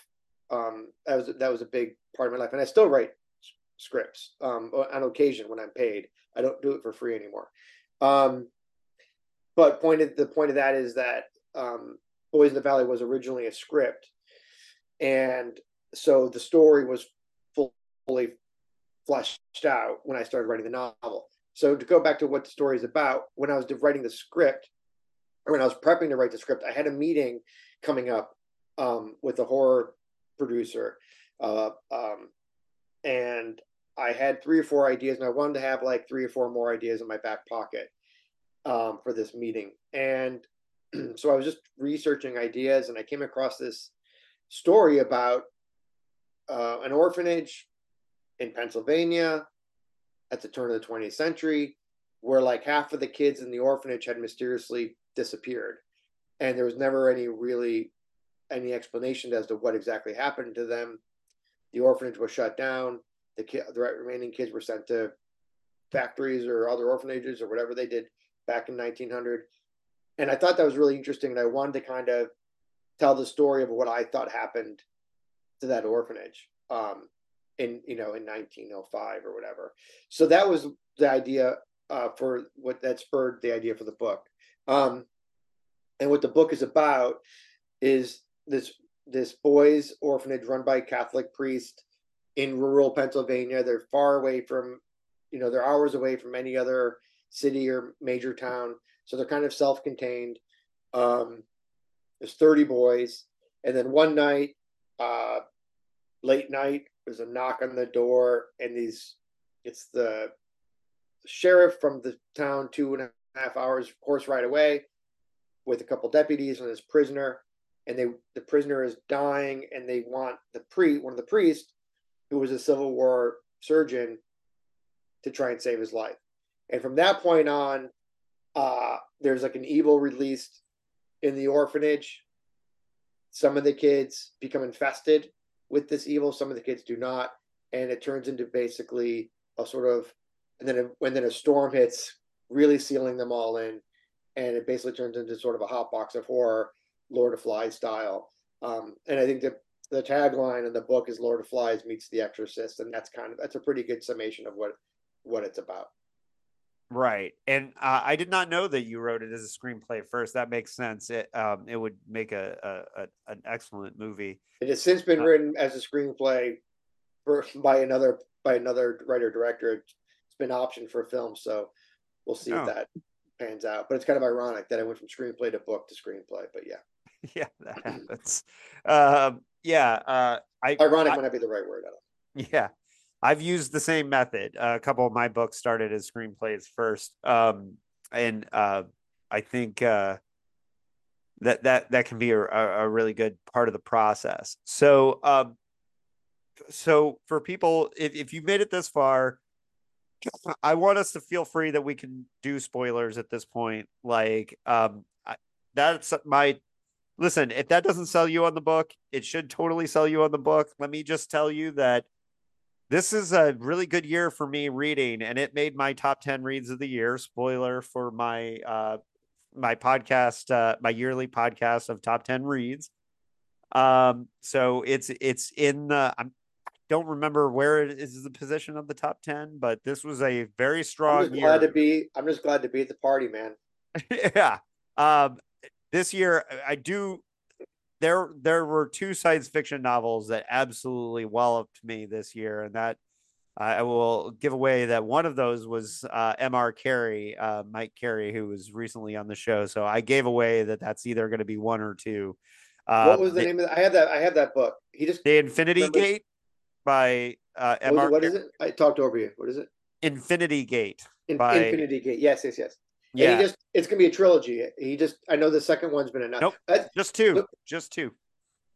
um that was that was a big part of my life, and I still write scripts um on occasion when I'm paid. I don't do it for free anymore. Um, but pointed the point of that is that um, Boys in the Valley was originally a script, and so the story was fully fleshed out when I started writing the novel. So to go back to what the story is about, when I was writing the script, or when I was prepping to write the script, I had a meeting coming up um, with a horror producer, uh, um, and I had three or four ideas, and I wanted to have like three or four more ideas in my back pocket um, for this meeting. And so I was just researching ideas, and I came across this story about uh, an orphanage in Pennsylvania at the turn of the 20th century, where like half of the kids in the orphanage had mysteriously disappeared, and there was never any really any explanation as to what exactly happened to them. The orphanage was shut down. The, ki- the remaining kids were sent to factories or other orphanages or whatever they did back in 1900. And I thought that was really interesting. And I wanted to kind of tell the story of what I thought happened to that orphanage um, in, you know, in 1905 or whatever. So that was the idea uh, for what that spurred the idea for the book. Um, and what the book is about is this this boys orphanage run by a Catholic priest in rural Pennsylvania. They're far away from, you know, they're hours away from any other city or major town. So they're kind of self contained. Um, there's 30 boys. And then one night, uh, late night, there's a knock on the door, and these, it's the sheriff from the town, two and a half hours horse ride away with a couple deputies and this prisoner. And they, the prisoner is dying, and they want the pre, one of the priests, who was a Civil War surgeon, to try and save his life. And from that point on, uh, there's like an evil released in the orphanage. Some of the kids become infested with this evil, some of the kids do not. And it turns into basically a sort of, and then when then a storm hits, really sealing them all in. And it basically turns into sort of a hot box of horror, Lord of Flies style. Um, and I think that the tagline in the book is Lord of Flies meets The Exorcist, and that's kind of that's a pretty good summation of what what it's about. Right, and uh, I did not know that you wrote it as a screenplay first. That makes sense. It um, it would make a, a, a an excellent movie. It has since been uh, written as a screenplay for, by another by another writer director. It's been optioned for film, so we'll see oh. if that pans out. But it's kind of ironic that I went from screenplay to book to screenplay. But yeah, yeah, that happens. um, yeah, uh, I ironic I, might not be the right word. Yeah, I've used the same method. Uh, a couple of my books started as screenplays first, um, and uh, I think uh, that that that can be a, a, really good part of the process. So, um, so for people, if if you've made it this far, I want us to feel free that we can do spoilers at this point. Like, um, I, that's my listen. If that doesn't sell you on the book, it should totally sell you on the book. Let me just tell you that this is a really good year for me reading, and it made my top 10 reads of the year. Spoiler for my uh, my podcast, uh, my yearly podcast of top 10 reads. Um, so it's it's in the I'm don't remember where it is the position of the top 10, but this was a very strong I'm just year. glad to be I'm just glad to be at the party, man. yeah. Um, this year I do there there were two science fiction novels that absolutely walloped me this year, and that I will give away that one of those was uh, M.R. Carey, uh, Mike Carey, who was recently on the show. So I gave away that that's either going to be one or two. Uh, what was the, the, name of that? I have that. I have that book. He just the Infinity remember? Gate by uh, M.R. What is it? I talked over you. What is it? Infinity Gate. In, by, Infinity Gate. Yes, yes, yes. Yeah. Just it's gonna be a trilogy. He just I know the second one's been enough. Nope. That's, just two. Look, just two.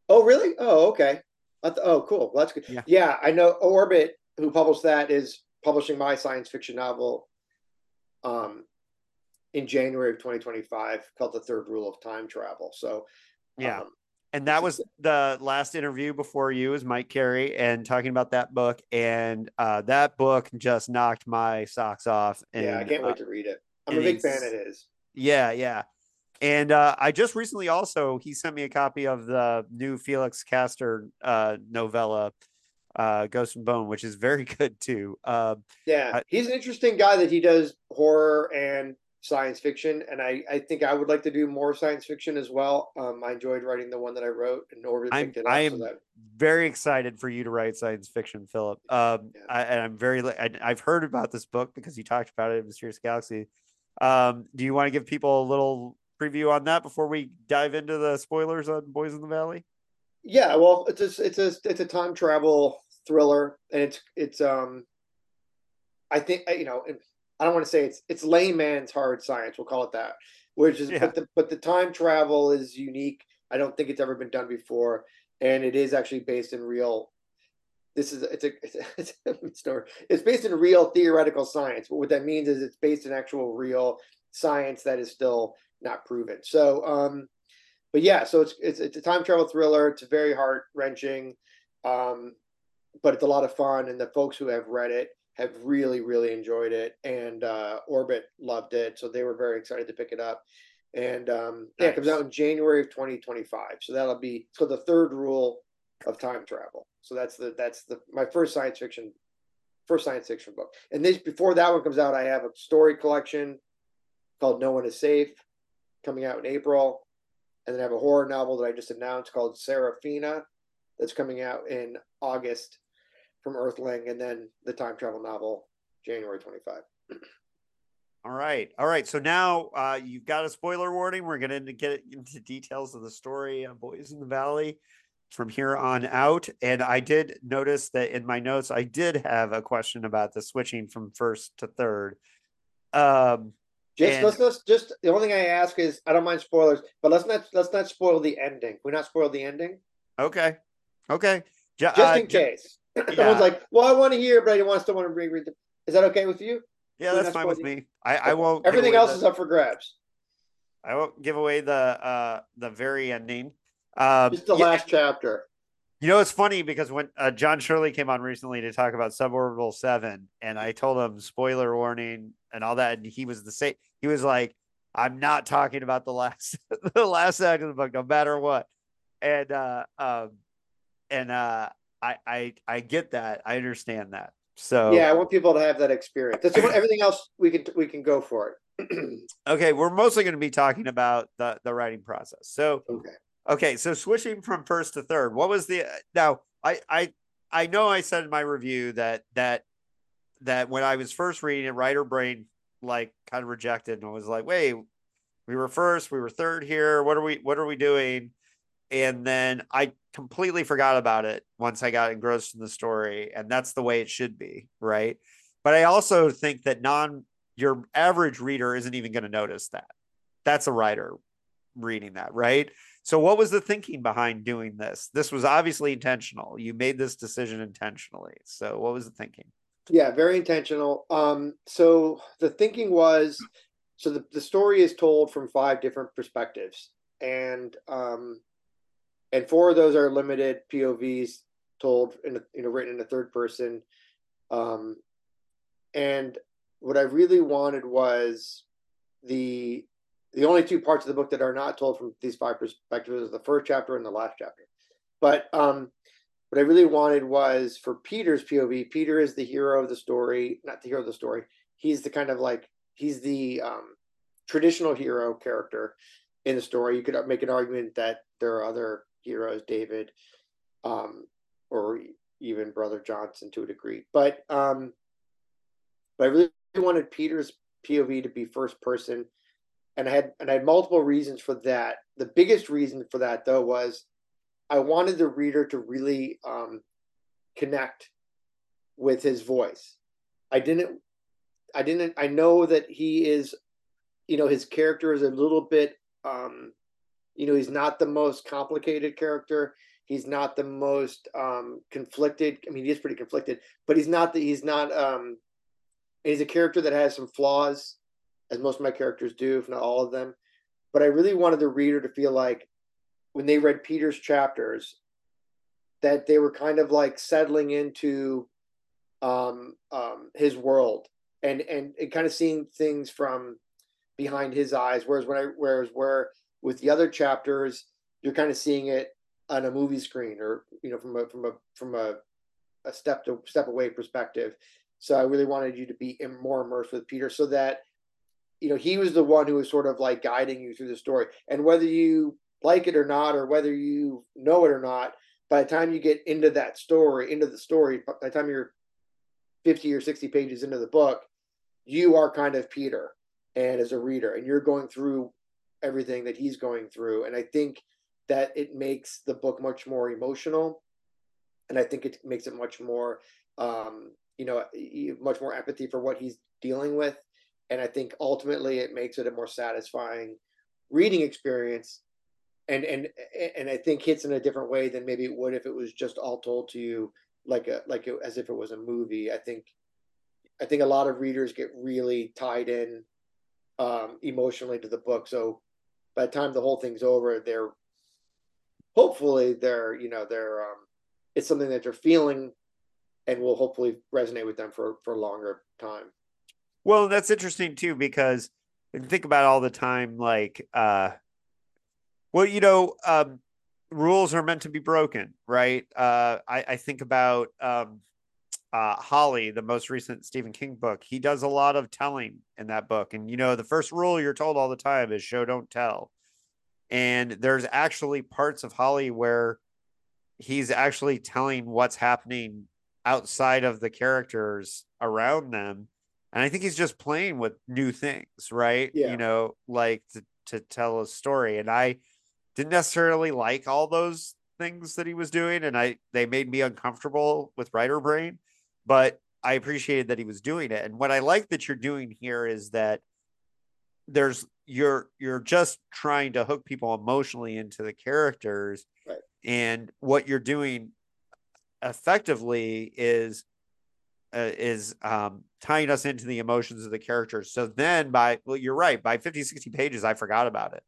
Oh really? Oh okay. Th- oh cool. Well, that's good. Yeah. yeah, I know Orbit who published that is publishing my science fiction novel um in January of 2025 called The Third Rule of Time Travel. So yeah. Um, and that was the last interview before you is Mike Carey and talking about that book and uh, that book just knocked my socks off and, yeah I can't uh, wait to read it I'm a big fan of his yeah yeah and uh, I just recently also he sent me a copy of the new Felix Castor uh, novella uh, Ghost and Bone, which is very good too. Uh, yeah, he's an interesting guy that he does horror and science fiction, and I, I think I would like to do more science fiction as well. Um, I enjoyed writing the one that I wrote, and Orbit picked it up. I am so that... very excited for you to write science fiction, Philip. Um, yeah. I, and I'm very, I, I've heard about this book because you talked about it in Mysterious Galaxy. Um, do you want to give people a little preview on that before we dive into the spoilers on Boys in the Valley? Yeah, well, it's a, it's a it's a time travel thriller, and it's it's um, I think you know, I don't want to say it's it's layman's hard science. We'll call it that. Which is, yeah. but the but the time travel is unique. I don't think it's ever been done before, and it is actually based in real. This is it's a it's a, it's, a, it's based in real theoretical science. But what that means is it's based in actual real science that is still not proven. So, um, but yeah, so it's it's it's a time travel thriller. It's very heart wrenching, um, but it's a lot of fun. And the folks who have read it have really really enjoyed it, and uh, Orbit loved it, so they were very excited to pick it up. And um, nice. yeah, it comes out in January of 2025. So that'll be so the third rule of time travel. So that's the that's the my first science fiction first science fiction book. And this before that one comes out, I have a story collection called No One Is Safe coming out in April. And then I have a horror novel that I just announced called Seraphina that's coming out in August from Earthling. And then the time travel novel, January 25. All right. All right. So now uh, you've got a spoiler warning. We're going to get into details of the story of Boys in the Valley from here on out. And I did notice that in my notes, I did have a question about the switching from first to third. Um, just and, let's, let's just the only thing I ask is I don't mind spoilers, but let's not let's not spoil the ending. Can we not spoil the ending. Okay. Okay. Just uh, in case. Yeah. Someone's like, well, I want to hear, but I want still want to reread the is that okay with you? Yeah, that's fine with the... me. I, I won't everything else the... is up for grabs. I won't give away the uh the very ending. Um, just the yeah, last chapter. You know, it's funny because when uh, John Shirley came on recently to talk about Suborbital Seven, and I told him spoiler warning and all that, and he was the same. He was like, "I'm not talking about the last the last act of the book, no matter what." And uh, um, and uh, I I I get that. I understand that. So yeah, I want people to have that experience. That's what, everything else we can we can go for it. okay, we're mostly going to be talking about the the writing process. So okay Okay, so switching from first to third, what was the now? I I I know I said in my review that that that when I was first reading it, writer brain like kind of rejected and was like, wait, we were first, we were third here. What are we what are we doing? And then I completely forgot about it once I got engrossed in the story, and that's the way it should be, right? But I also think that non your average reader isn't even going to notice that. That's a writer reading that, right? So, what was the thinking behind doing this? This was obviously intentional. You made this decision intentionally. So, what was the thinking? Yeah, very intentional. Um, so the thinking was, so the, the story is told from five different perspectives, and um, and four of those are limited POVs told in a, you know written in the third person. Um, and what I really wanted was the the only two parts of the book that are not told from these five perspectives is the first chapter and the last chapter. But um, what I really wanted was for Peter's POV. Peter is the hero of the story, not the hero of the story. He's the kind of like he's the um, traditional hero character in the story. You could make an argument that there are other heroes, David, um, or even Brother Johnson to a degree. But um, but I really wanted Peter's POV to be first person, and I had and I had multiple reasons for that. The biggest reason for that though was I wanted the reader to really um, connect with his voice. I didn't I didn't I know that he is you know his character is a little bit um you know he's not the most complicated character he's not the most um conflicted i mean he is pretty conflicted but he's not the he's not um he's a character that has some flaws as most of my characters do if not all of them but i really wanted the reader to feel like when they read peter's chapters that they were kind of like settling into um, um, his world and, and and kind of seeing things from behind his eyes. Whereas when I whereas where with the other chapters, you're kind of seeing it on a movie screen or you know from a from a from a, a step to step away perspective. So I really wanted you to be more immersed with Peter, so that you know he was the one who was sort of like guiding you through the story. And whether you like it or not, or whether you know it or not, by the time you get into that story, into the story, by the time you're 50 or 60 pages into the book, you are kind of Peter and as a reader and you're going through everything that he's going through and i think that it makes the book much more emotional and i think it makes it much more um, you know much more empathy for what he's dealing with and i think ultimately it makes it a more satisfying reading experience and and and i think hits in a different way than maybe it would if it was just all told to you like a like as if it was a movie i think i think a lot of readers get really tied in um, emotionally to the book. So by the time the whole thing's over, they're hopefully they're you know they're um, it's something that they're feeling and will hopefully resonate with them for for a longer time. Well, that's interesting too because think about all the time like uh well you know um rules are meant to be broken right uh i i think about um uh, Holly, the most recent Stephen King book, he does a lot of telling in that book. And, you know, the first rule you're told all the time is show, don't tell. And there's actually parts of Holly where he's actually telling what's happening outside of the characters around them. And I think he's just playing with new things, right? Yeah. You know, like to, to tell a story. And I didn't necessarily like all those things that he was doing. And I, they made me uncomfortable with writer brain but I appreciated that he was doing it. And what I like that you're doing here is that there's you're you're just trying to hook people emotionally into the characters. Right. And what you're doing effectively is uh, is um, tying us into the emotions of the characters. So then by well, you're right, by 50, 60 pages, I forgot about it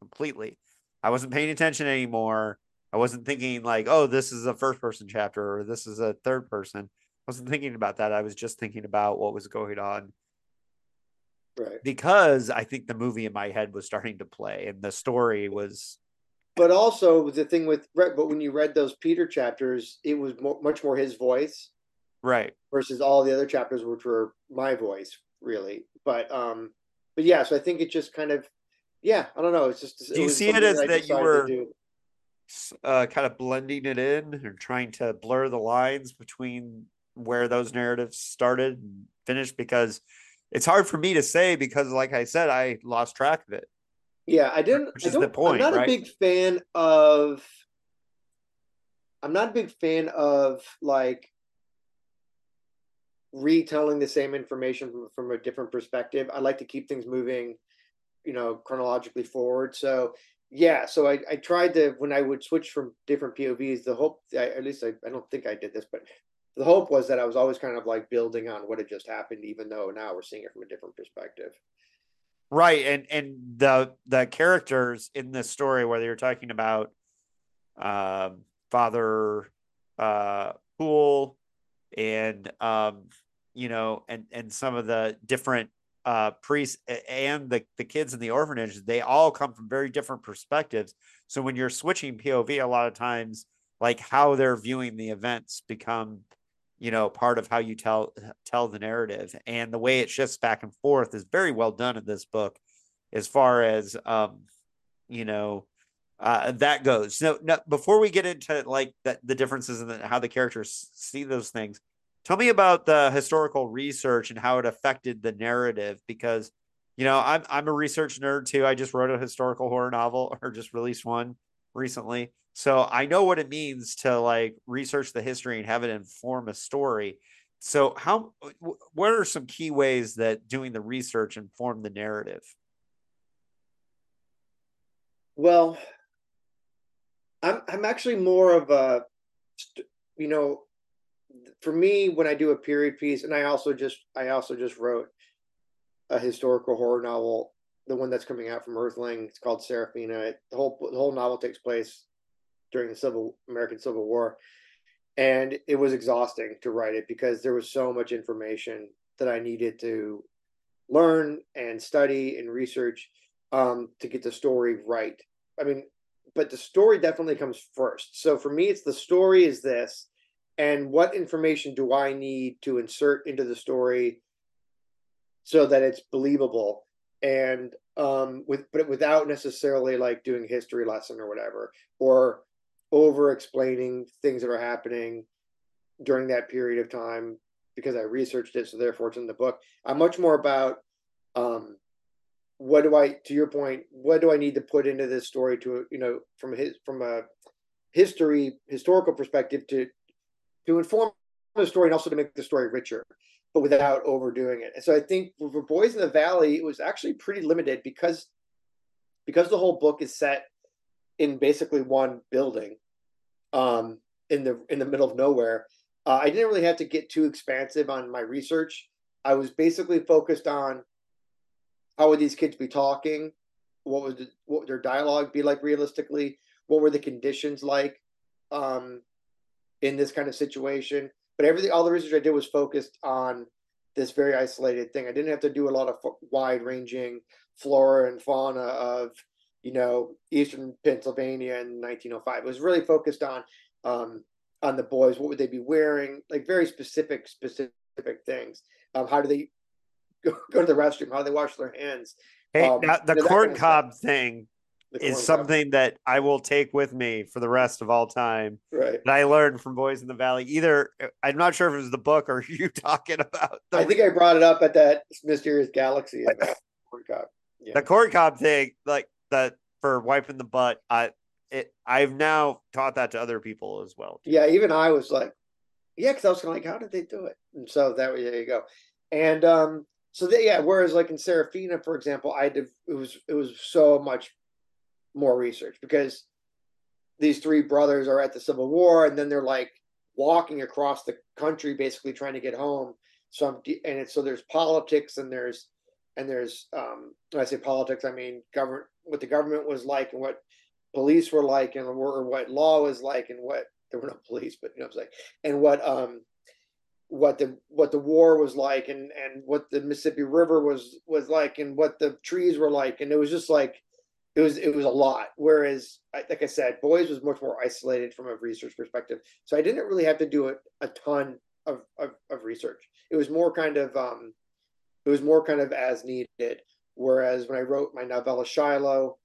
completely. I wasn't paying attention anymore. I wasn't thinking like, oh, this is a first person chapter or this is a third person I wasn't thinking about that. I was just thinking about what was going on. Right. Because I think the movie in my head was starting to play and the story was but also the thing with but when you read those Peter chapters, it was more, much more his voice. Right. Versus all the other chapters which were my voice, really. But um but yeah, so I think it just kind of yeah, I don't know. It's just Do you see it as that, that you were uh, kind of blending it in or trying to blur the lines between where those narratives started and finished because it's hard for me to say because like I said, I lost track of it. Yeah, I didn't which is the point. I'm not right? a big fan of I'm not a big fan of like retelling the same information from, from a different perspective. I like to keep things moving, you know, chronologically forward. So yeah, so I, I tried to when I would switch from different POVs, the hope I, at least I, I don't think I did this, but the hope was that I was always kind of like building on what had just happened, even though now we're seeing it from a different perspective. Right, and and the the characters in this story, whether you're talking about um, Father uh, and um, you know, and and some of the different uh, priests and the, the kids in the orphanage, they all come from very different perspectives. So when you're switching POV, a lot of times, like how they're viewing the events become, you know, part of how you tell tell the narrative. And the way it shifts back and forth is very well done in this book, as far as um, you know, uh, that goes. So now, before we get into like the, the differences in how the characters see those things, tell me about the historical research and how it affected the narrative because you know i'm i'm a research nerd too. I just wrote a historical horror novel or just released one recently. So i know what it means to like research the history and have it inform a story. So how what are some key ways that doing the research inform the narrative? Well i'm i'm actually more of a you know for me when I do a period piece, and I also just I also just wrote a historical horror novel, the one that's coming out from Earthling. It's called Seraphina. the whole the whole novel takes place during the Civil American Civil War, and it was exhausting to write it because there was so much information that I needed to learn and study and research um, to get the story right. I mean, but the story definitely comes first. So for me, it's the story is this and what information do I need to insert into the story so that it's believable? And um with but without necessarily like doing history lesson or whatever or over explaining things that are happening during that period of time because I researched it so therefore it's in the book. I'm much more about um what do I to your point what do I need to put into this story to you know from his from a history historical perspective to to inform the story and also to make the story richer, but without overdoing it. And so I think for Boys in the Valley, it was actually pretty limited because because the whole book is set in basically one building, um, in the in the middle of nowhere. Uh, I didn't really have to get too expansive on my research. I was basically focused on how would these kids be talking, what would the, what would their dialogue be like realistically, what were the conditions like, um, in this kind of situation. But everything, all the research I did was focused on this very isolated thing. I didn't have to do a lot of wide ranging flora and fauna of, you know, Eastern Pennsylvania in 1905. It was really focused on, um, on the boys. What would they be wearing? Like very specific, specific things. Um, how do they go, go to the restroom? How do they wash their hands? Hey, um, now, the corn cob thing is something that I will take with me for the rest of all time. Right. That I learned from Boys in the Valley. Either I'm not sure if it was the book or you talking about. The, I think I brought it up at that mysterious galaxy. corn cob. Yeah. The corn cob thing, like that for wiping the butt. I it. I've now taught that to other people as well. Yeah, even I was like, yeah, because I was kind of like, how did they do it? And so that way, there you go. And um, so that yeah, whereas like in Seraphina, for example, I did it was it was so much more research because these three brothers are at the Civil War and then they're like walking across the country basically trying to get home. So I'm and it's so there's politics and there's and there's um when I say politics I mean government what the government was like and what police were like and or what law was like and what there were no police but you know what I'm saying and what um what the what the war was like and and what the Mississippi River was was like and what the trees were like and it was just like it was it was a lot. Whereas, like I said, boys was much more isolated from a research perspective, so I didn't really have to do a, a ton of, of, of research. It was more kind of um, it was more kind of as needed. Whereas when I wrote my novella Shiloh,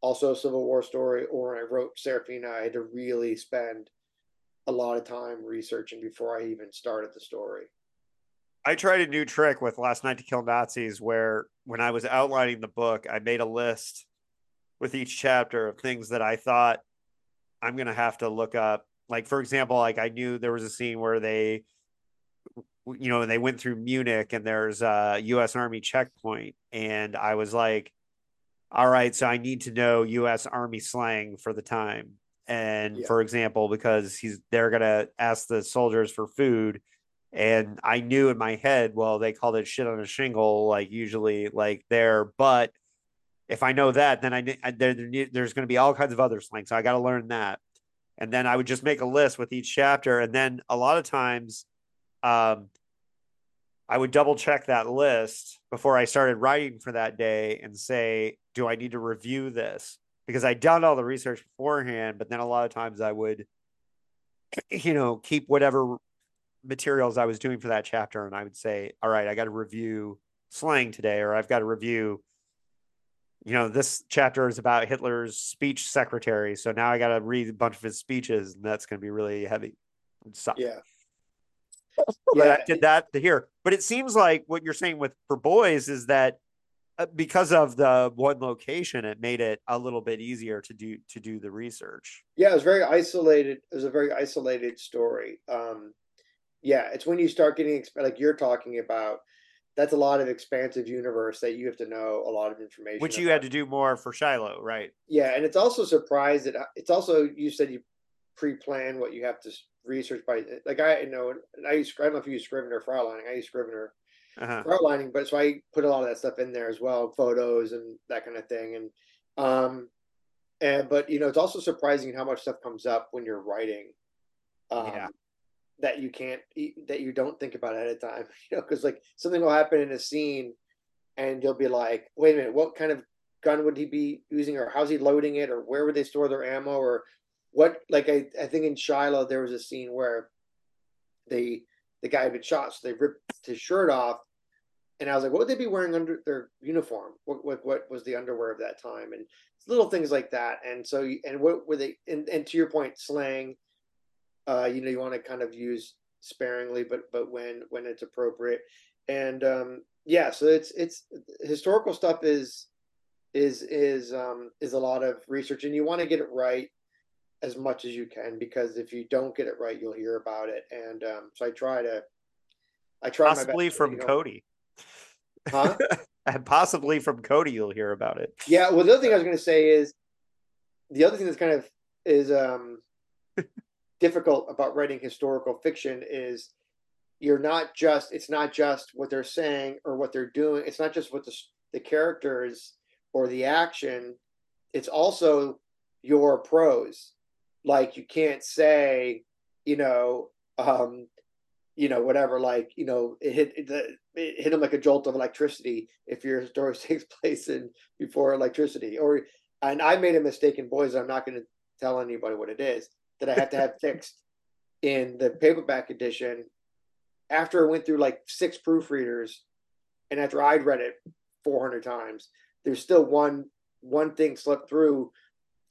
also a Civil War story, or when I wrote Seraphina, I had to really spend a lot of time researching before I even started the story. I tried a new trick with Last Night to Kill Nazis where when I was outlining the book, I made a list with each chapter of things that I thought I'm gonna have to look up. Like for example, like I knew there was a scene where they, you know, they went through Munich and there's a U.S. Army checkpoint, and I was like, all right, so I need to know U.S. Army slang for the time. And yeah. for example, because he's they're gonna ask the soldiers for food, and I knew in my head, well, they called it shit on a shingle, like usually like there, but if I know that, then I, I there, there's going to be all kinds of other slang. So I got to learn that. And then I would just make a list with each chapter. And then a lot of times, um, I would double check that list before I started writing for that day and say, do I need to review this? Because I'd done all the research beforehand, but then a lot of times I would, you know, keep whatever materials I was doing for that chapter and I would say, all right, I got to review slang today, or I've got to review, you know, this chapter is about Hitler's speech secretary. So now I got to read a bunch of his speeches and that's going to be really heavy. Yeah. But yeah. I did that to here. But it seems like what you're saying with for boys is that uh, because of the one location, it made it a little bit easier to do to do the research. Yeah, it was very isolated. It was a very isolated story. Um, yeah, it's when you start getting like you're talking about. That's a lot of expansive universe that you have to know a lot of information. Which you about. had to do more for Shiloh, right? Yeah, and it's also surprised that uh, it's also you said you pre-plan what you have to research by like I you know I use I don't know if you use Scrivener for outlining. I use Scrivener uh-huh. for outlining, but so I put a lot of that stuff in there as well, photos and that kind of thing. And um and but you know it's also surprising how much stuff comes up when you're writing. Um, yeah. That you can't that you don't think about ahead of time, you know, because like something will happen in a scene, and you'll be like, "Wait a minute, what kind of gun would he be using, or how's he loading it, or where would they store their ammo, or what like I, I think in Shiloh there was a scene where they the guy had been shot, so they ripped his shirt off. And I was like, what would they be wearing under their uniform? What what, what was the underwear of that time? And little things like that. And so and what were they and, and to your point, slang, uh, you know, you want to kind of use sparingly, but but when when it's appropriate. And um yeah, so it's it's historical stuff is is is um is a lot of research and you want to get it right as much as you can because if you don't get it right, you'll hear about it. And um, so I try to, I try possibly from Cody, huh? and possibly from Cody, you'll hear about it. Yeah. Well, the other thing I was going to say is the other thing that's kind of is um, difficult about writing historical fiction is you're not just it's not just what they're saying or what they're doing. It's not just what the the characters or the action. It's also your prose like you can't say, you know, um, you know, whatever, like, you know, it hit it, it hit him like a jolt of electricity if your story takes place in before electricity. Or and I made a mistake in boys, I'm not gonna tell anybody what it is, that I had to have fixed in the paperback edition after I went through like six proofreaders and after I'd read it 400 times, there's still one one thing slipped through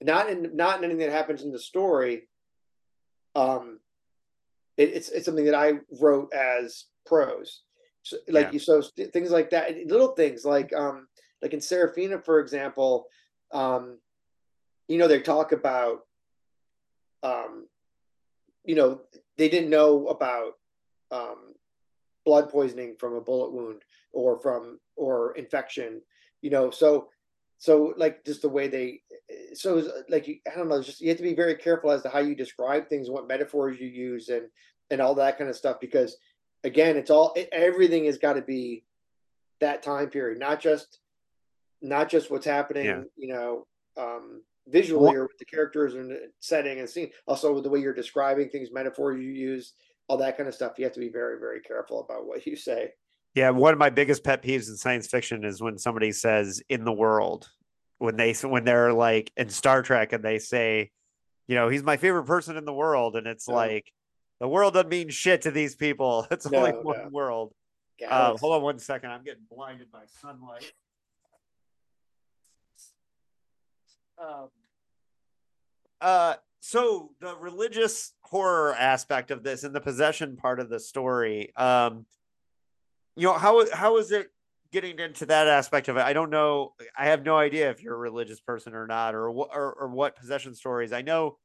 not in not in anything that happens in the story. Um, it, it's it's something that I wrote as prose, so, like yeah. you so things like that, little things like um like in Seraphina, for example, um, you know they talk about um, you know they didn't know about um blood poisoning from a bullet wound or from or infection, you know, so so like just the way they so like you, i don't know just you have to be very careful as to how you describe things what metaphors you use and and all that kind of stuff because again it's all it, everything has got to be that time period not just not just what's happening yeah. you know um visually what? or with the characters and setting and scene also with the way you're describing things metaphors you use all that kind of stuff you have to be very very careful about what you say yeah, one of my biggest pet peeves in science fiction is when somebody says "in the world," when they when they're like in Star Trek and they say, you know, he's my favorite person in the world, and it's like the world doesn't mean shit to these people. It's no, only one no. world. Uh, hold on one second. I'm getting blinded by sunlight. Um, uh, so the religious horror aspect of this and the possession part of the story, um, you know how how is it getting into that aspect of it? I don't know. I have no idea if you're a religious person or not or what or, or what possession stories. I know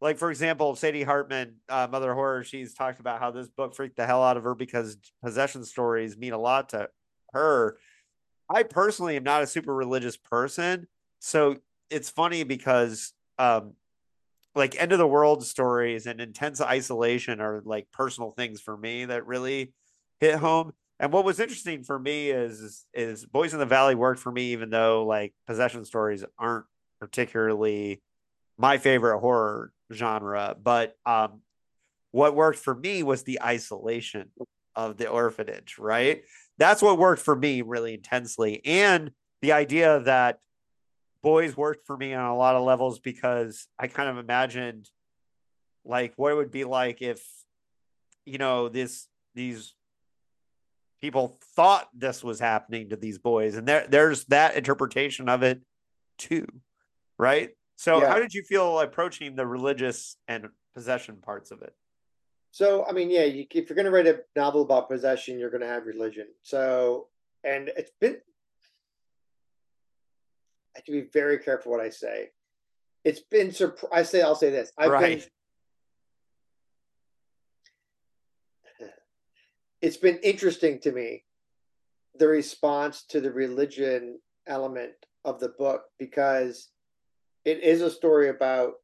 like for example sadie hartmann uh, mother horror she's talked about how this book freaked the hell out of her because possession stories mean a lot to her. I personally am not a super religious person so it's funny because um like end of the world stories and intense isolation are like personal things for me that really hit home and what was interesting for me is is Boys in the Valley worked for me, even though like possession stories aren't particularly my favorite horror genre. But um, what worked for me was the isolation. of the orphanage, right? That's what worked for me really intensely. And the idea that boys worked for me on a lot of levels because I kind of imagined like what it would be like if you know this these people thought this was happening to these boys. And there there's that interpretation of it too right? So yeah. how did you feel approaching the religious and possession parts of it? So i mean yeah you, if you're going to write a novel about possession you're going to have religion. So and it's been i have to be very careful what i say it's been surpri- i say i'll say this i've right. been it's been interesting to me the response to the religion element of the book because it is a story about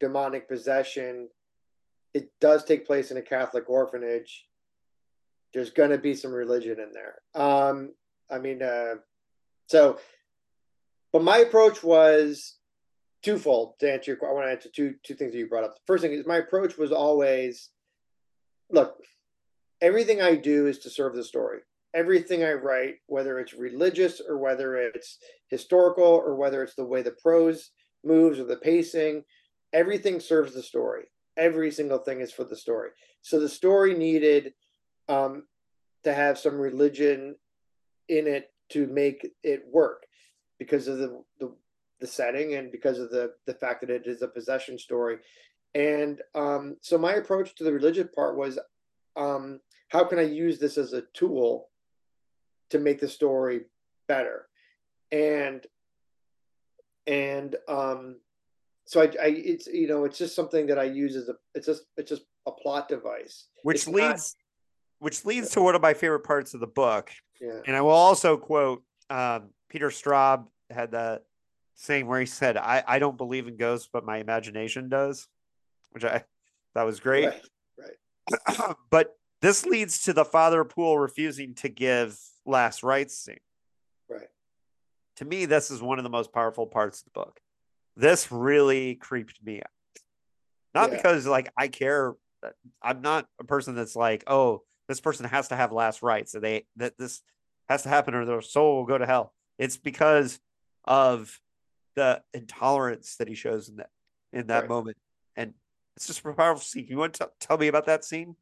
demonic possession. It does take place in a Catholic orphanage. There's going to be some religion in there. Um, I mean, uh, so, but my approach was twofold to answer your. I want to answer two two things that you brought up. The first thing is my approach was always, look, everything I do is to serve the story. Everything I write, whether it's religious or whether it's historical or whether it's the way the prose moves or the pacing, everything serves the story. Every single thing is for the story. So the story needed um, to have some religion in it to make it work because of the, the the setting and because of the the fact that it is a possession story and um, so my approach to the religious part was um, how can I use this as a tool to make the story better? And and um, so I, I it's you know it's just something that I use as a it's just it's just a plot device, which it's leads not, which leads to one of my favorite parts of the book. Yeah. And I will also quote um, Peter Straub had that saying where he said, I, I don't believe in ghosts, but my imagination does, which I that was great. Right. right. but this leads to the father Poole refusing to give last rites scene. Right. To me, this is one of the most powerful parts of the book. This really creeped me out. Not yeah. because like I care. I'm not a person that's like, oh, this person has to have last rites. So they that this has to happen or their soul will go to hell. It's because of the intolerance that he shows in that in that right. moment. And it's just a powerful scene. You want to t- tell me about that scene?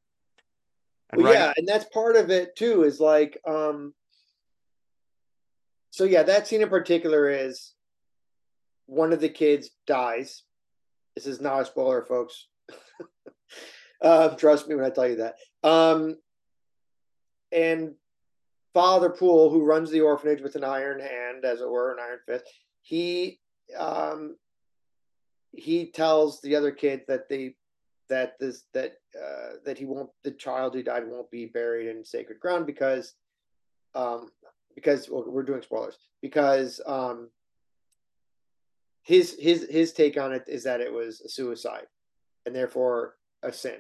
And well, yeah, and that's part of it too. Is like, um, so yeah, that scene in particular is one of the kids dies. This is not a spoiler, folks. uh, trust me when I tell you that. Um, and Father Poole, who runs the orphanage with an iron hand, as it were, an iron fist, he um, he tells the other kids that they that this that uh, that he won't the child who died won't be buried in sacred ground because um because well, we're doing spoilers because um his his his take on it is that it was a suicide and therefore a sin.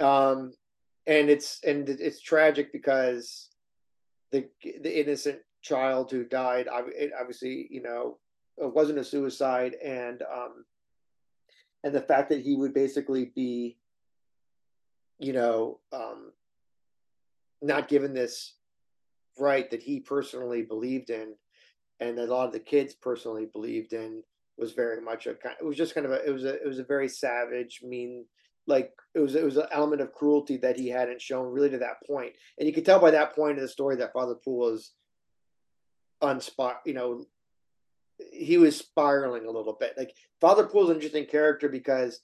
Um and it's and it's tragic because the the innocent child who died obviously you know it wasn't a suicide and um and the fact that he would basically be, you know, um, not given this right that he personally believed in, and that a lot of the kids personally believed in, was very much a kind. It was just kind of a. It was a. It was a very savage, mean. Like it was. It was an element of cruelty that he hadn't shown really to that point, and you could tell by that point in the story that Father Poole was unspot. You know, he was spiraling a little bit. Like Father Poole's an interesting character because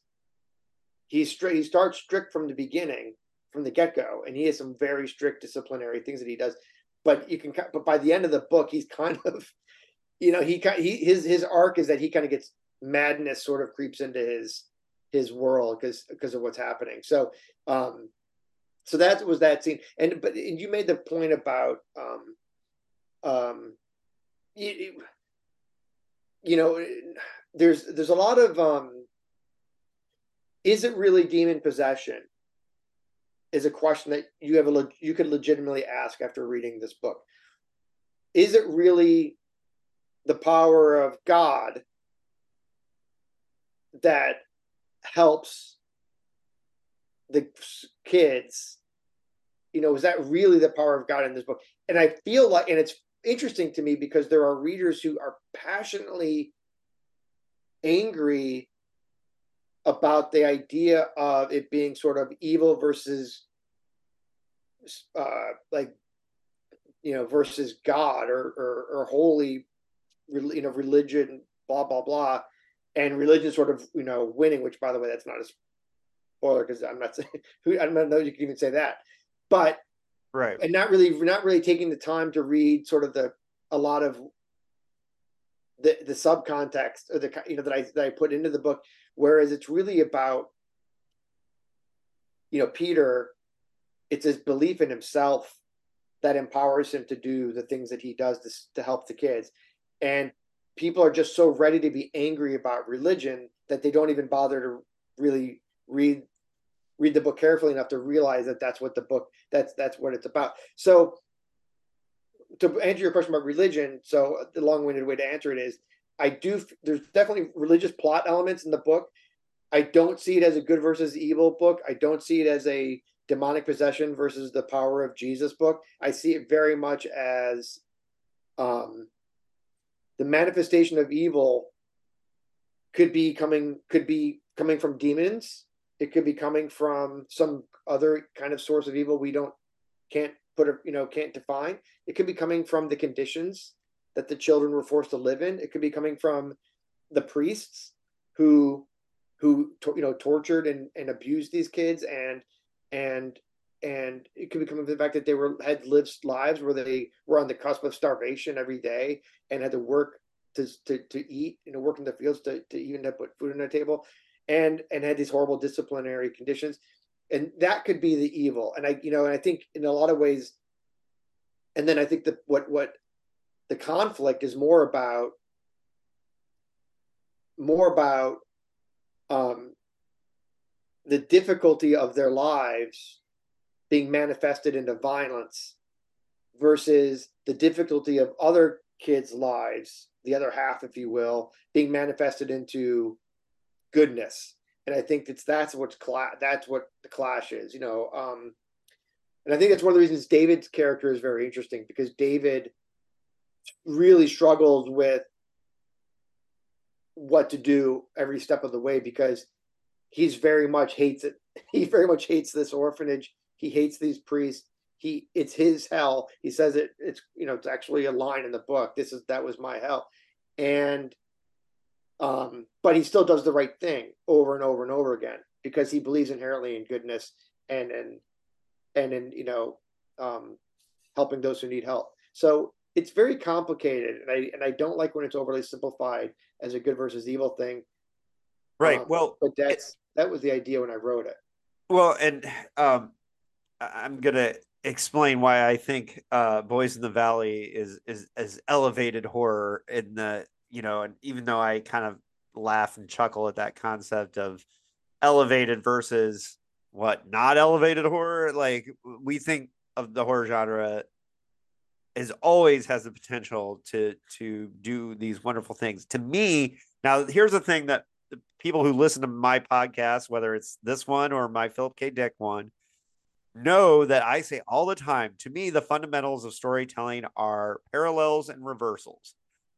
he's stri- he starts strict from the beginning, from the get go, and he has some very strict disciplinary things that he does. But you can, but by the end of the book, he's kind of, you know, he he his his arc is that he kind of gets madness sort of creeps into his his world because because of what's happening. So um so that was that scene. And but and you made the point about um um you, you know, there's there's a lot of um, is it really demon possession? Is a question that you have a you could legitimately ask after reading this book. Is it really the power of God that helps the kids you know, is that really the power of God in this book? And I feel like, and it's interesting to me because there are readers who are passionately angry about the idea of it being sort of evil versus uh like you know versus god or or, or holy you know religion blah blah blah and religion sort of you know winning which by the way that's not a spoiler because i'm not saying who i don't know you can even say that. But right. and not really not really taking the time to read sort of the a lot of the the subcontext or the you know that I that I put into the book whereas it's really about you know Peter it's his belief in himself that empowers him to do the things that he does to, to help the kids. And people are just so ready to be angry about religion that they don't even bother to really read read the book carefully enough to realize that that's what the book that's that's what it's about. So to answer your question about religion so the long-winded way to answer it is i do there's definitely religious plot elements in the book. I don't see it as a good versus evil book. I don't see it as a demonic possession versus the power of jesus book. I see it very much as um the manifestation of evil could be coming could be coming from demons. It could be coming from some other kind of source of evil we don't can't put a you know can't define. It could be coming from the conditions that the children were forced to live in. It could be coming from the priests who who you know tortured and, and abused these kids and and and it could become the fact that they were had lived lives where they were on the cusp of starvation every day and had to work to to, to eat you know work in the fields to, to even to put food on their table and and had these horrible disciplinary conditions. And that could be the evil. And i you know and i think in a lot of ways and then i think that what what the conflict is more about more about um the difficulty of their lives being manifested into violence versus the difficulty of other kids' lives, the other half, if you will, being manifested into goodness. And I think that's that's what's cla- that's what the clash is, you know. Um, and I think that's one of the reasons David's character is very interesting because David really struggles with what to do every step of the way because he's very much hates it. He very much hates this orphanage. He hates these priests. He it's his hell. He says it. It's you know it's actually a line in the book. This is that was my hell, and um, but he still does the right thing over and over and over again because he believes inherently in goodness and and and in you know um, helping those who need help. So it's very complicated, and I and I don't like when it's overly simplified as a good versus evil thing. Right. Um, well, but that's that was the idea when I wrote it. Well, and um, I'm gonna explain why I think uh, Boys in the Valley is is as elevated horror in the you know, and even though I kind of laugh and chuckle at that concept of elevated versus what not elevated horror, like we think of the horror genre is always has the potential to to do these wonderful things. To me, now here's the thing that the people who listen to my podcast, whether it's this one or my Philip K. Dick one, know that I say all the time to me, the fundamentals of storytelling are parallels and reversals.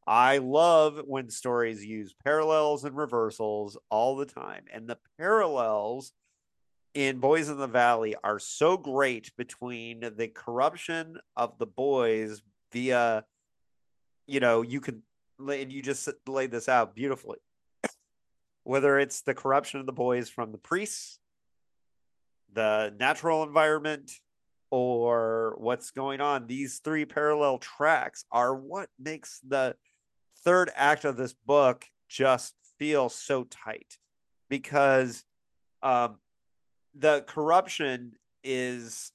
I love when stories use parallels and reversals all the time. And the parallels in Boys in the Valley are so great between the corruption of the boys via, you know, you can, and you just laid this out beautifully. Whether it's the corruption of the boys from the priests, the natural environment, or what's going on, these three parallel tracks are what makes the third act of this book just feel so tight because um, the corruption is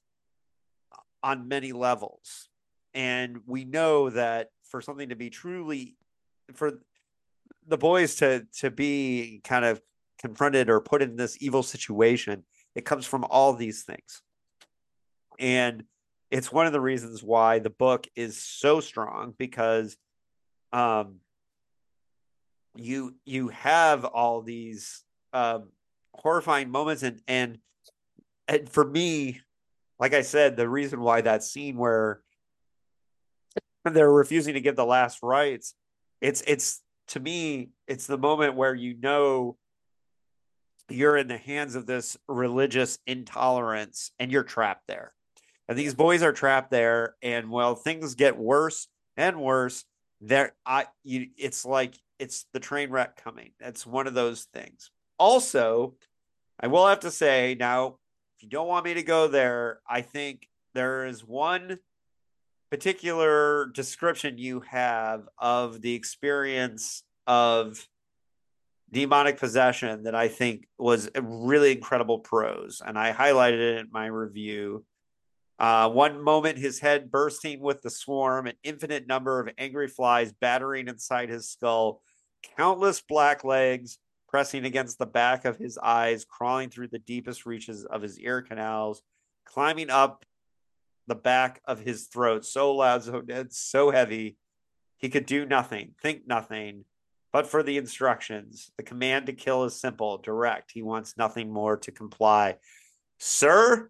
on many levels. And we know that for something to be truly, for the boys to to be kind of confronted or put in this evil situation, it comes from all these things. And it's one of the reasons why the book is so strong because um you you have all these um horrifying moments and and and for me like I said, the reason why that scene where they're refusing to give the last rites, it's it's to me, it's the moment where you know you're in the hands of this religious intolerance and you're trapped there. And these boys are trapped there. And well, things get worse and worse. There, I, you, it's like it's the train wreck coming. That's one of those things. Also, I will have to say now, if you don't want me to go there, I think there is one particular description you have of the experience of demonic possession that I think was really incredible prose, and I highlighted it in my review. Uh, one moment, his head bursting with the swarm, an infinite number of angry flies battering inside his skull, countless black legs pressing against the back of his eyes, crawling through the deepest reaches of his ear canals, climbing up the back of his throat, so loud, so dense, so heavy, he could do nothing, think nothing, but for the instructions. The command to kill is simple, direct. He wants nothing more to comply. Sir,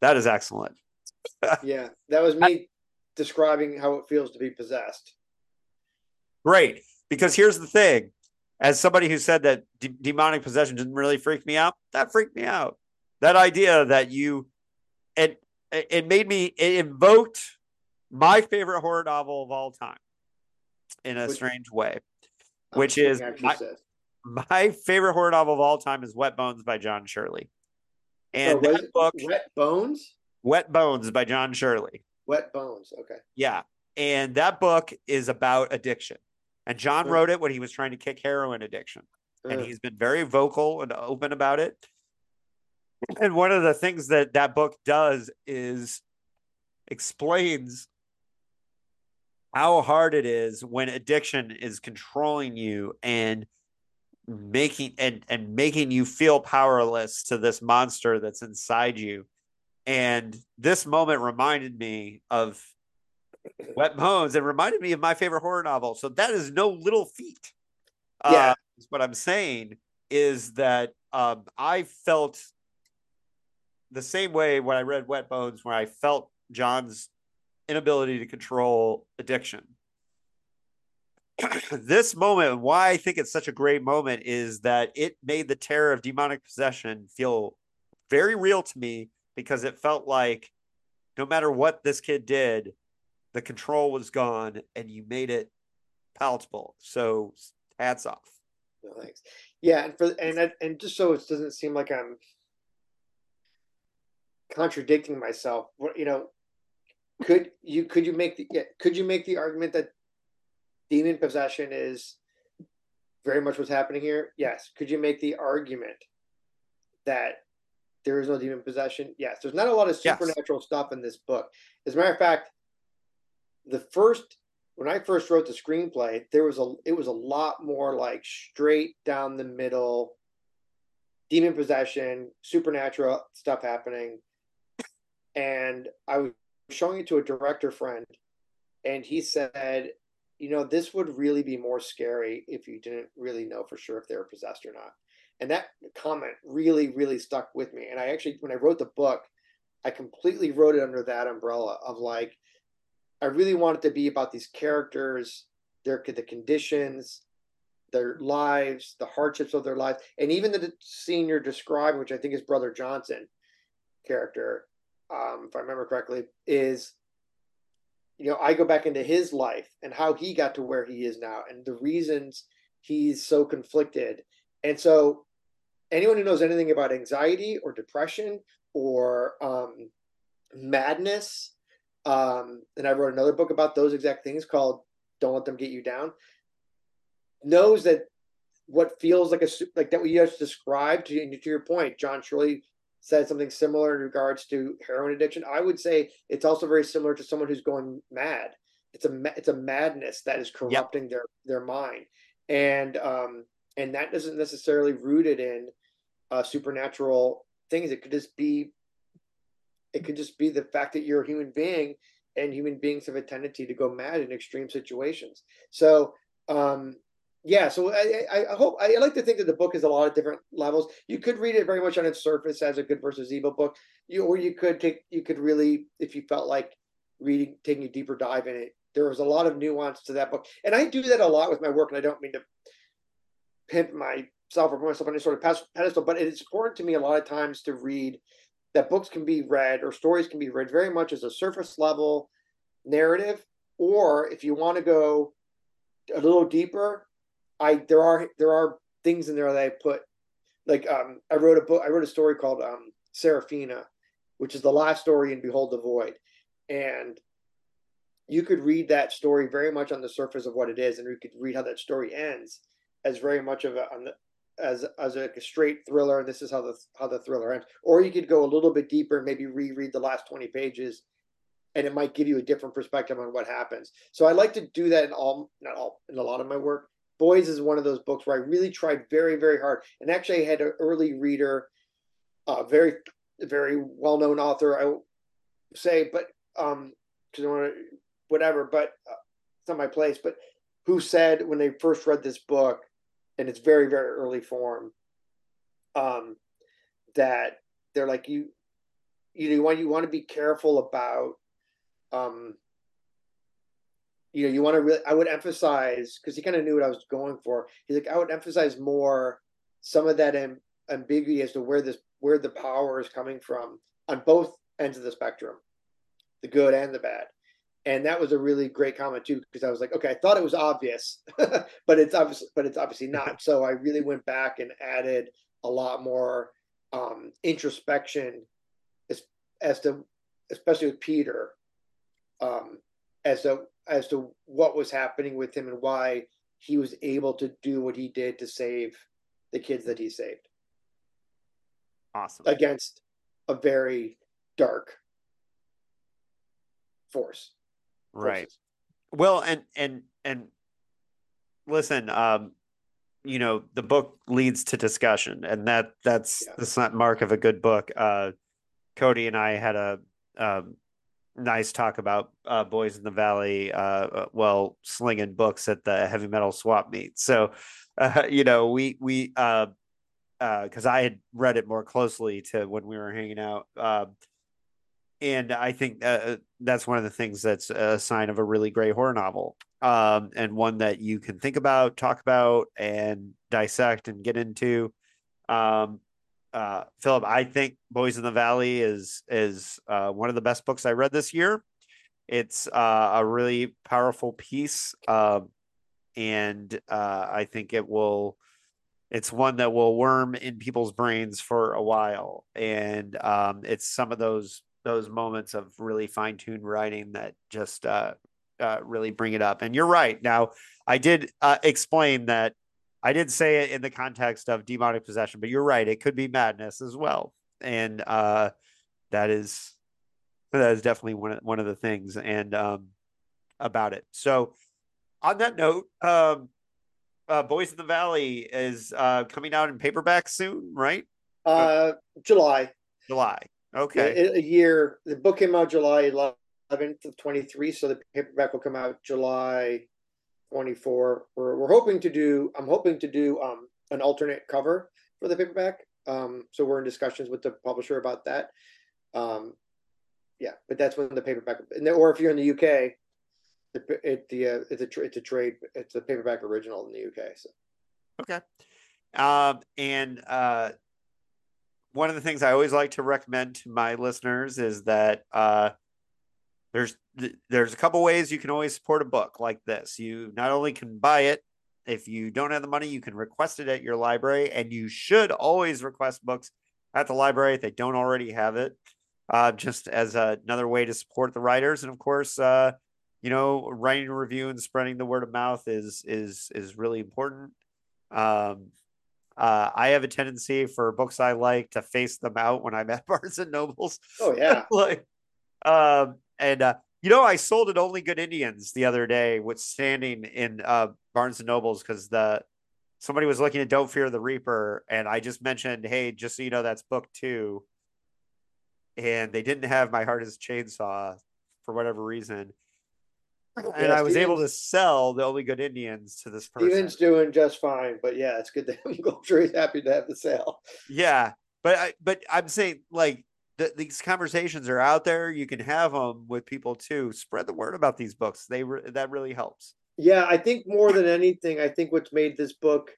that is excellent. yeah, that was me I, describing how it feels to be possessed. Great. Because here's the thing as somebody who said that de- demonic possession didn't really freak me out, that freaked me out. That idea that you, it, it made me, it invoked my favorite horror novel of all time in a strange way which is my, my, favorite horror novel of all time is Wet Bones by John Shirley. And oh, that book, Wet Bones? Wet Bones by John Shirley. Wet Bones, okay. Yeah. And that book is about addiction. And John wrote it when he was trying to kick heroin addiction. And he's been very vocal and open about it. And one of the things that that book does is explains how hard it is when addiction is controlling you and making and and making you feel powerless to this monster that's inside you. And this moment reminded me of wet bones. And reminded me of my favorite horror novel. So that is no little feat. Yeah. Uh, what i'm saying is that um, i felt the same way when i read wet bones where i felt john's inability to control addiction. this moment, why I think it's such a great moment, is that it made the terror of demonic possession feel very real to me because it felt like no matter what this kid did, the control was gone and you made it palatable. So hats off. No, thanks. Yeah, and for and and just so it doesn't seem like I'm contradicting myself, you know, could you could you make the could you make the argument that demon possession is very much what's happening here? Yes. Could you make the argument that there is no demon possession? Yes. There's not a lot of supernatural yes. stuff in this book. As a matter of fact, the first when I first wrote the screenplay, there was a it was a lot more like straight down the middle demon possession, supernatural stuff happening. And I was showing it to a director friend, and he said, you know, this would really be more scary if you didn't really know for sure if they were possessed or not. And that comment really, really stuck with me. And I actually, when I wrote the book, I completely wrote it under that umbrella of like, I really wanted to be about these characters, their the conditions, their lives, the hardships of their lives, and even the senior you're which I think is Brother Johnson character, um, if I remember correctly, is you know I go back into his life and how he got to where he is now and the reasons he's so conflicted. And so, anyone who knows anything about anxiety or depression or um, madness, um, and I wrote another book about those exact things called "Don't Let Them Get You Down," knows that what feels like a like that we just described to, to your point, John Shirley said something similar in regards to heroin addiction. I would say it's also very similar to someone who's going mad. It's a it's a madness that is corrupting yep. their their mind, and um and that isn't necessarily rooted in uh, supernatural things. It could just be it could just be the fact that you're a human being, and human beings have a tendency to go mad in extreme situations. So um yeah, so I, I, hope I like to think that the book has a lot of different levels. You could read it very much on its surface as a good versus evil book. You or you could take you could really, if you felt like reading, taking a deeper dive in it. There was a lot of nuance to that book, and I do that a lot with my work. And I don't mean to pimp myself or put myself on any sort of pedestal, but it's important to me a lot of times to read that books can be read or stories can be read very much as a surface level narrative, or if you want to go a little deeper I there are there are things in there that I put like um I wrote a book I wrote a story called um Seraphina, which is the last story in Behold the Void. And you could read that story very much on the surface of what it is, and you could read how that story ends as very much of a the, as as a, a straight thriller, and this is how the how the thriller ends. Or you could go a little bit deeper and maybe reread the last twenty pages, and it might give you a different perspective on what happens. So I like to do that in all not all in a lot of my work, Boys is one of those books where I really tried very, very hard. And actually, I had an early reader, a very, very well known author, I say, but um, whatever, but uh, it's not my place, but who said when they first read this book, and it's very, very early form, um, that they're like, you, you know, want, you want to be careful about, um, you know, you want to really, I would emphasize, because he kind of knew what I was going for. He's like, I would emphasize more some of that amb- ambiguity as to where this, where the power is coming from on both ends of the spectrum, the good and the bad. And that was a really great comment too, because I was like, okay, I thought it was obvious, but it's obviously, but it's obviously not. So I really went back and added a lot more um, introspection as, as to, especially with Peter, um, as to as to what was happening with him and why he was able to do what he did to save the kids that he saved. Awesome. Against a very dark force. Right. Forces. Well, and and and listen, um, you know, the book leads to discussion, and that that's yeah. not mark of a good book. Uh, Cody and I had a um, nice talk about uh, Boys in the Valley, uh, uh, well, slinging books at the heavy metal swap meet. So, uh, you know, we we because uh, uh, I had read it more closely to when we were hanging out, um, and I think that's one of the things that's a sign of a really great horror novel, um, and one that you can think about, talk about, and dissect and get into. Um, uh, Philip, I think Boys in the Valley is is uh, one of the best books I read this year. It's uh, a really powerful piece, um, and uh, I think it will. It's one that will worm in people's brains for a while, and um, it's some of those those moments of really fine tuned writing that just uh, really bring it up. And you're right. Now, I did explain that I did say it in the context of demonic possession, but you're right. It could be madness as well, and uh, that is that is definitely one of, one of the things and um, about it. So, on that note, um, uh, Boys in the Valley is uh, coming out in paperback soon, right? Uh, July. July. Okay. A, a year. The book came out July 11th of 23, so the paperback will come out July 24. We're, we're hoping to do, I'm hoping to do um, an alternate cover for the paperback. Um, so we're in discussions with the publisher about that. Um, yeah, but that's when the paperback, or if you're in the UK, it, it the uh, it's a it's a trade, it's a paperback original in the UK. So okay, um, and uh, one of the things I always like to recommend to my listeners is that uh, there's there's a couple ways you can always support a book like this. You not only can buy it if you don't have the money, you can request it at your library, and you should always request books at the library if they don't already have it. Uh, just as a, another way to support the writers, and of course, uh, you know, writing a review and spreading the word of mouth is is is really important. Um, uh, I have a tendency for books I like to face them out when I'm at Barnes and Nobles. Oh yeah, like um, and uh, you know, I sold at Only Good Indians the other day, with standing in uh, Barnes and Nobles because the somebody was looking at Don't Fear the Reaper, and I just mentioned, hey, just so you know, that's book two, and they didn't have My Heart Is Chainsaw for whatever reason. and Yeah, I was able to sell the only good Indians to this person. Stephen's doing just fine, but yeah, it's good to him. I'm sure he's happy to have the sale. Yeah, but I but I'm saying like th- these conversations are out there. You can have them with people too. Spread the word about these books. They re- that really helps. Yeah, I think more than anything, I think what's made this book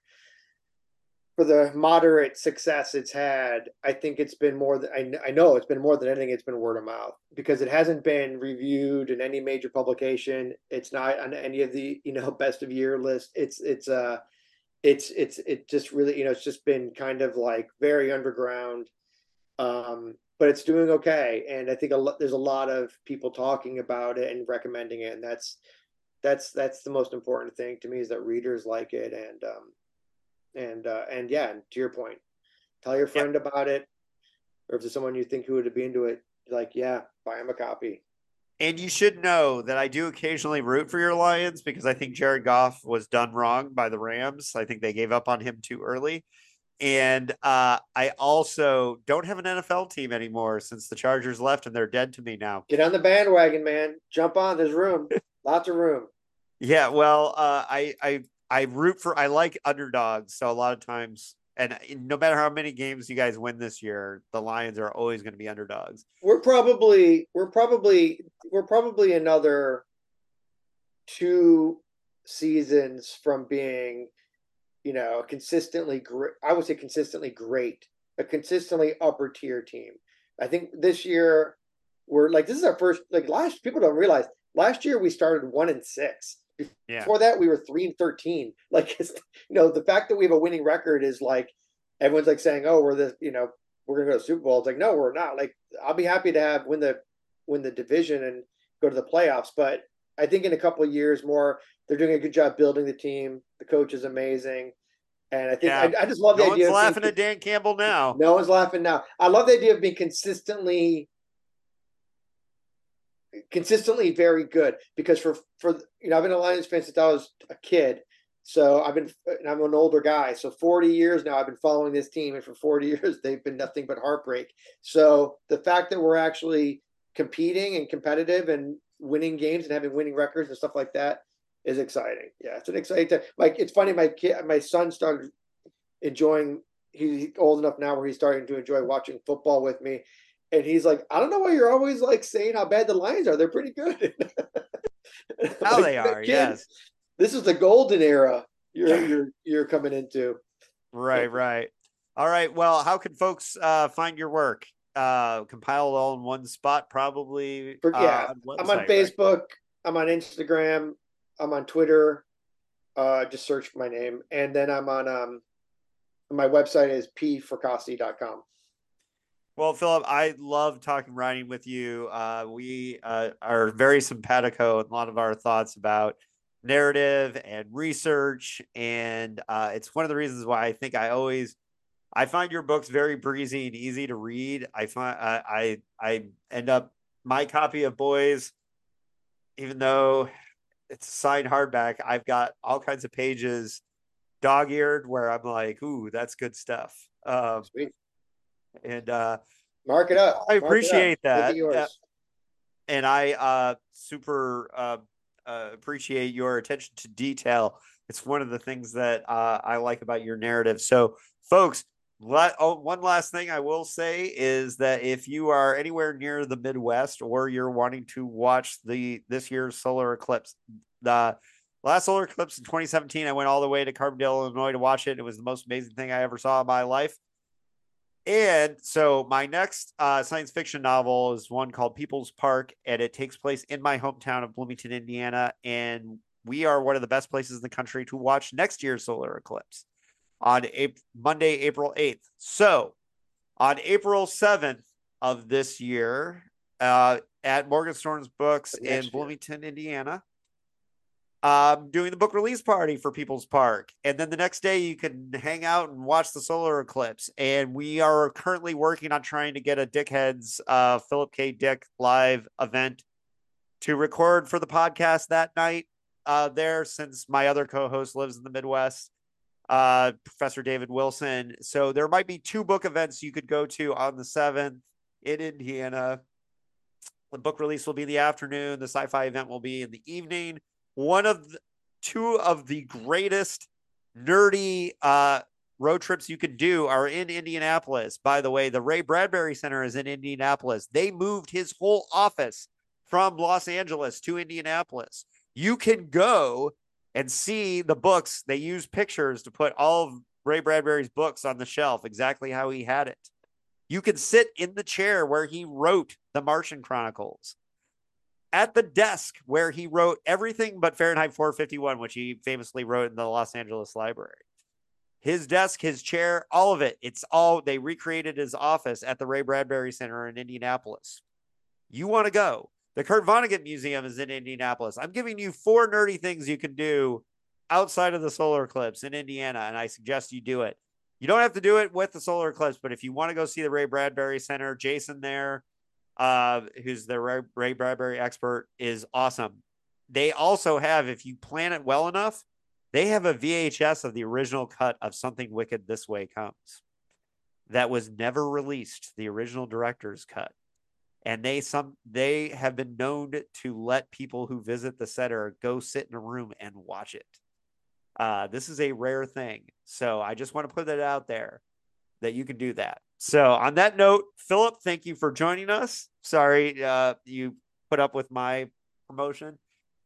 for the moderate success it's had, I think it's been more than I, I know it's been more than anything. It's been word of mouth because it hasn't been reviewed in any major publication. It's not on any of the you know best of year list. It's it's uh it's it's it just really you know it's just been kind of like very underground, um, but it's doing okay. And I think a lot there's a lot of people talking about it and recommending it, and that's that's that's the most important thing to me is that readers like it and um and uh and yeah and to your point tell your friend about it or if there's someone you think who would be into it like yeah buy him a copy And you should know that I do occasionally root for your Lions because I think Jared Goff was done wrong by the Rams. I think they gave up on him too early. And uh, I also don't have an NFL team anymore since the Chargers left and they're dead to me now. get on the bandwagon man jump on there's room lots of room Yeah, well, uh, I I I root for I like underdogs, so a lot of times, and no matter how many games you guys win this year, the Lions are always going to be underdogs. we're probably we're probably we're probably another two seasons from being you know a consistently great i would say consistently great a consistently upper tier team. I think this year we're like this is our first like last people don't realize last year we started one and six. Yeah, before that we were three and 13 like it's you know the fact that we have a winning record is like everyone's like saying oh we're the you know we're gonna go to super bowl. It's like no we're not. Like i'll be happy to have win the win the division and go to the playoffs but i think in a couple of years more they're doing a good job building the team the coach is amazing and i think Yeah. I, I just love no the one's idea of being laughing at Dan Campbell now. no one's laughing now. I love the idea of being consistently consistently very good because for for you know I've been a Lions fan since I was a kid. So I've been and I'm an older guy. So 40 years now I've been following this team and for 40 years they've been nothing but heartbreak. So the fact that we're actually competing and competitive and winning games and having winning records and stuff like that is exciting. Yeah, it's an exciting time. Like it's funny my kid my son started enjoying he's old enough now where he's starting to enjoy watching football with me. And he's like, I don't know why you're always like saying how bad the Lions are. They're pretty good. How Like, they are, yes. This is the golden era you're you're you're coming into. Right, right. All right. Well, how can folks uh, find your work? Uh, compiled all in one spot, probably. For- uh, yeah, on I'm on website, right? Facebook. I'm on Instagram. I'm on Twitter. Uh, just search my name, and then I'm on um, my website is pfracassi.com. Well, Philip, I love talking writing with you. Uh, we uh, are very simpatico in a lot of our thoughts about narrative and research, and uh, it's one of the reasons why I think I always I find your books very breezy and easy to read. I find I I, I end up my copy of Boys, even though it's a signed hardback, I've got all kinds of pages dog-eared where I'm like, ooh, that's good stuff. Um, Sweet. and uh, Mark it up. I Mark it up. appreciate that. Uh, and I uh, super uh, uh, appreciate your attention to detail. It's one of the things that uh, I like about your narrative. So, folks, one last thing I will say is that if you are anywhere near the Midwest or you're wanting to watch the this year's solar eclipse, the last solar eclipse in 2017, I went all the way to Carbondale, Illinois to watch it. It was the most amazing thing I ever saw in my life. And so my next uh, science fiction novel is one called People's Park, and it takes place in my hometown of Bloomington, Indiana. And we are one of the best places in the country to watch next year's solar eclipse on April, Monday, April 8th. So on April 7th of this year, uh, at Morgenstern's Books Next in year. Bloomington, Indiana, um, doing the book release party for People's Park. And then the next day, you can hang out and watch the solar eclipse. And we are currently working on trying to get a Dickheads uh, Philip K. Dick live event to record for the podcast that night uh, there, since my other co host lives in the Midwest, uh, Professor David Wilson. So there might be two book events you could go to on the 7th in Indiana. the book release will be in the afternoon. The sci-fi event will be in the evening. One of the two of the greatest nerdy uh, road trips you could do are in Indianapolis. By the way, the Ray Bradbury Center is in Indianapolis. They moved his whole office from Los Angeles to Indianapolis. You can go and see the books. They use pictures to put all of Ray Bradbury's books on the shelf exactly how he had it. You can sit in the chair where he wrote the Martian Chronicles, at the desk where he wrote everything but Fahrenheit 451, which he famously wrote in the Los Angeles Library. His desk, his chair, all of it. It's all they recreated his office at the Ray Bradbury Center in Indianapolis. You want to go. The Kurt Vonnegut Museum is in Indianapolis. I'm giving you four nerdy things you can do outside of the solar eclipse in Indiana, and I suggest you do it. You don't have to do it with the solar eclipse, but if you want to go see the Ray Bradbury Center, Jason there, uh, who's the Ray, Ray Bradbury expert, is awesome. They also have, if you plan it well enough, they have a VHS of the original cut of Something Wicked This Way Comes that was never released, the original director's cut. And they some they have been known to let people who visit the center go sit in a room and watch it. Uh, this is a rare thing. So I just want to put that out there that you can do that. So on that note, Philip, thank you for joining us. Sorry uh, you put up with my promotion.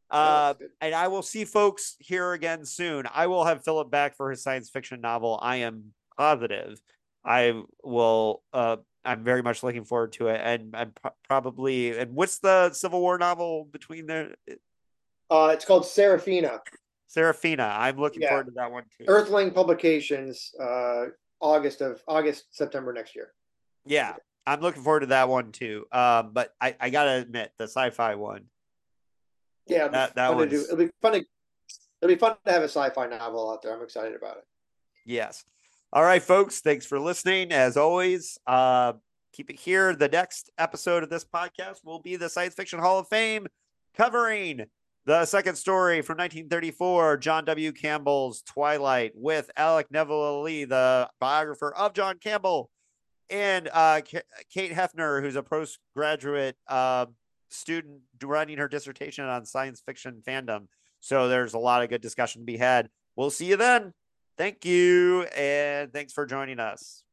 Uh, and I will see folks here again soon. I will have Philip back for his science fiction novel. I am positive. I will. Uh, I'm very much looking forward to it, and I'm probably. And what's the Civil War novel between there? Uh, it's called Seraphina. Seraphina. I'm looking yeah. forward to that one too. Earthling Publications, uh, August of August September next year. Yeah, I'm looking forward to that one too. Um, but I I gotta admit the sci-fi one. Yeah, that that was it'll be fun to it'll be fun to have a sci-fi novel out there. I'm excited about it. Yes. All right, folks. Thanks for listening. As always, uh, keep it here. The next episode of this podcast will be the Science Fiction Hall of Fame covering the second story from 1934, John W. Campbell's Twilight, with Alec Nevala-Lee, the biographer of John Campbell, and uh, K- Kate Hefner, who's a postgraduate uh, student running her dissertation on science fiction fandom. So there's a lot of good discussion to be had. We'll see you then. Thank you, and thanks for joining us.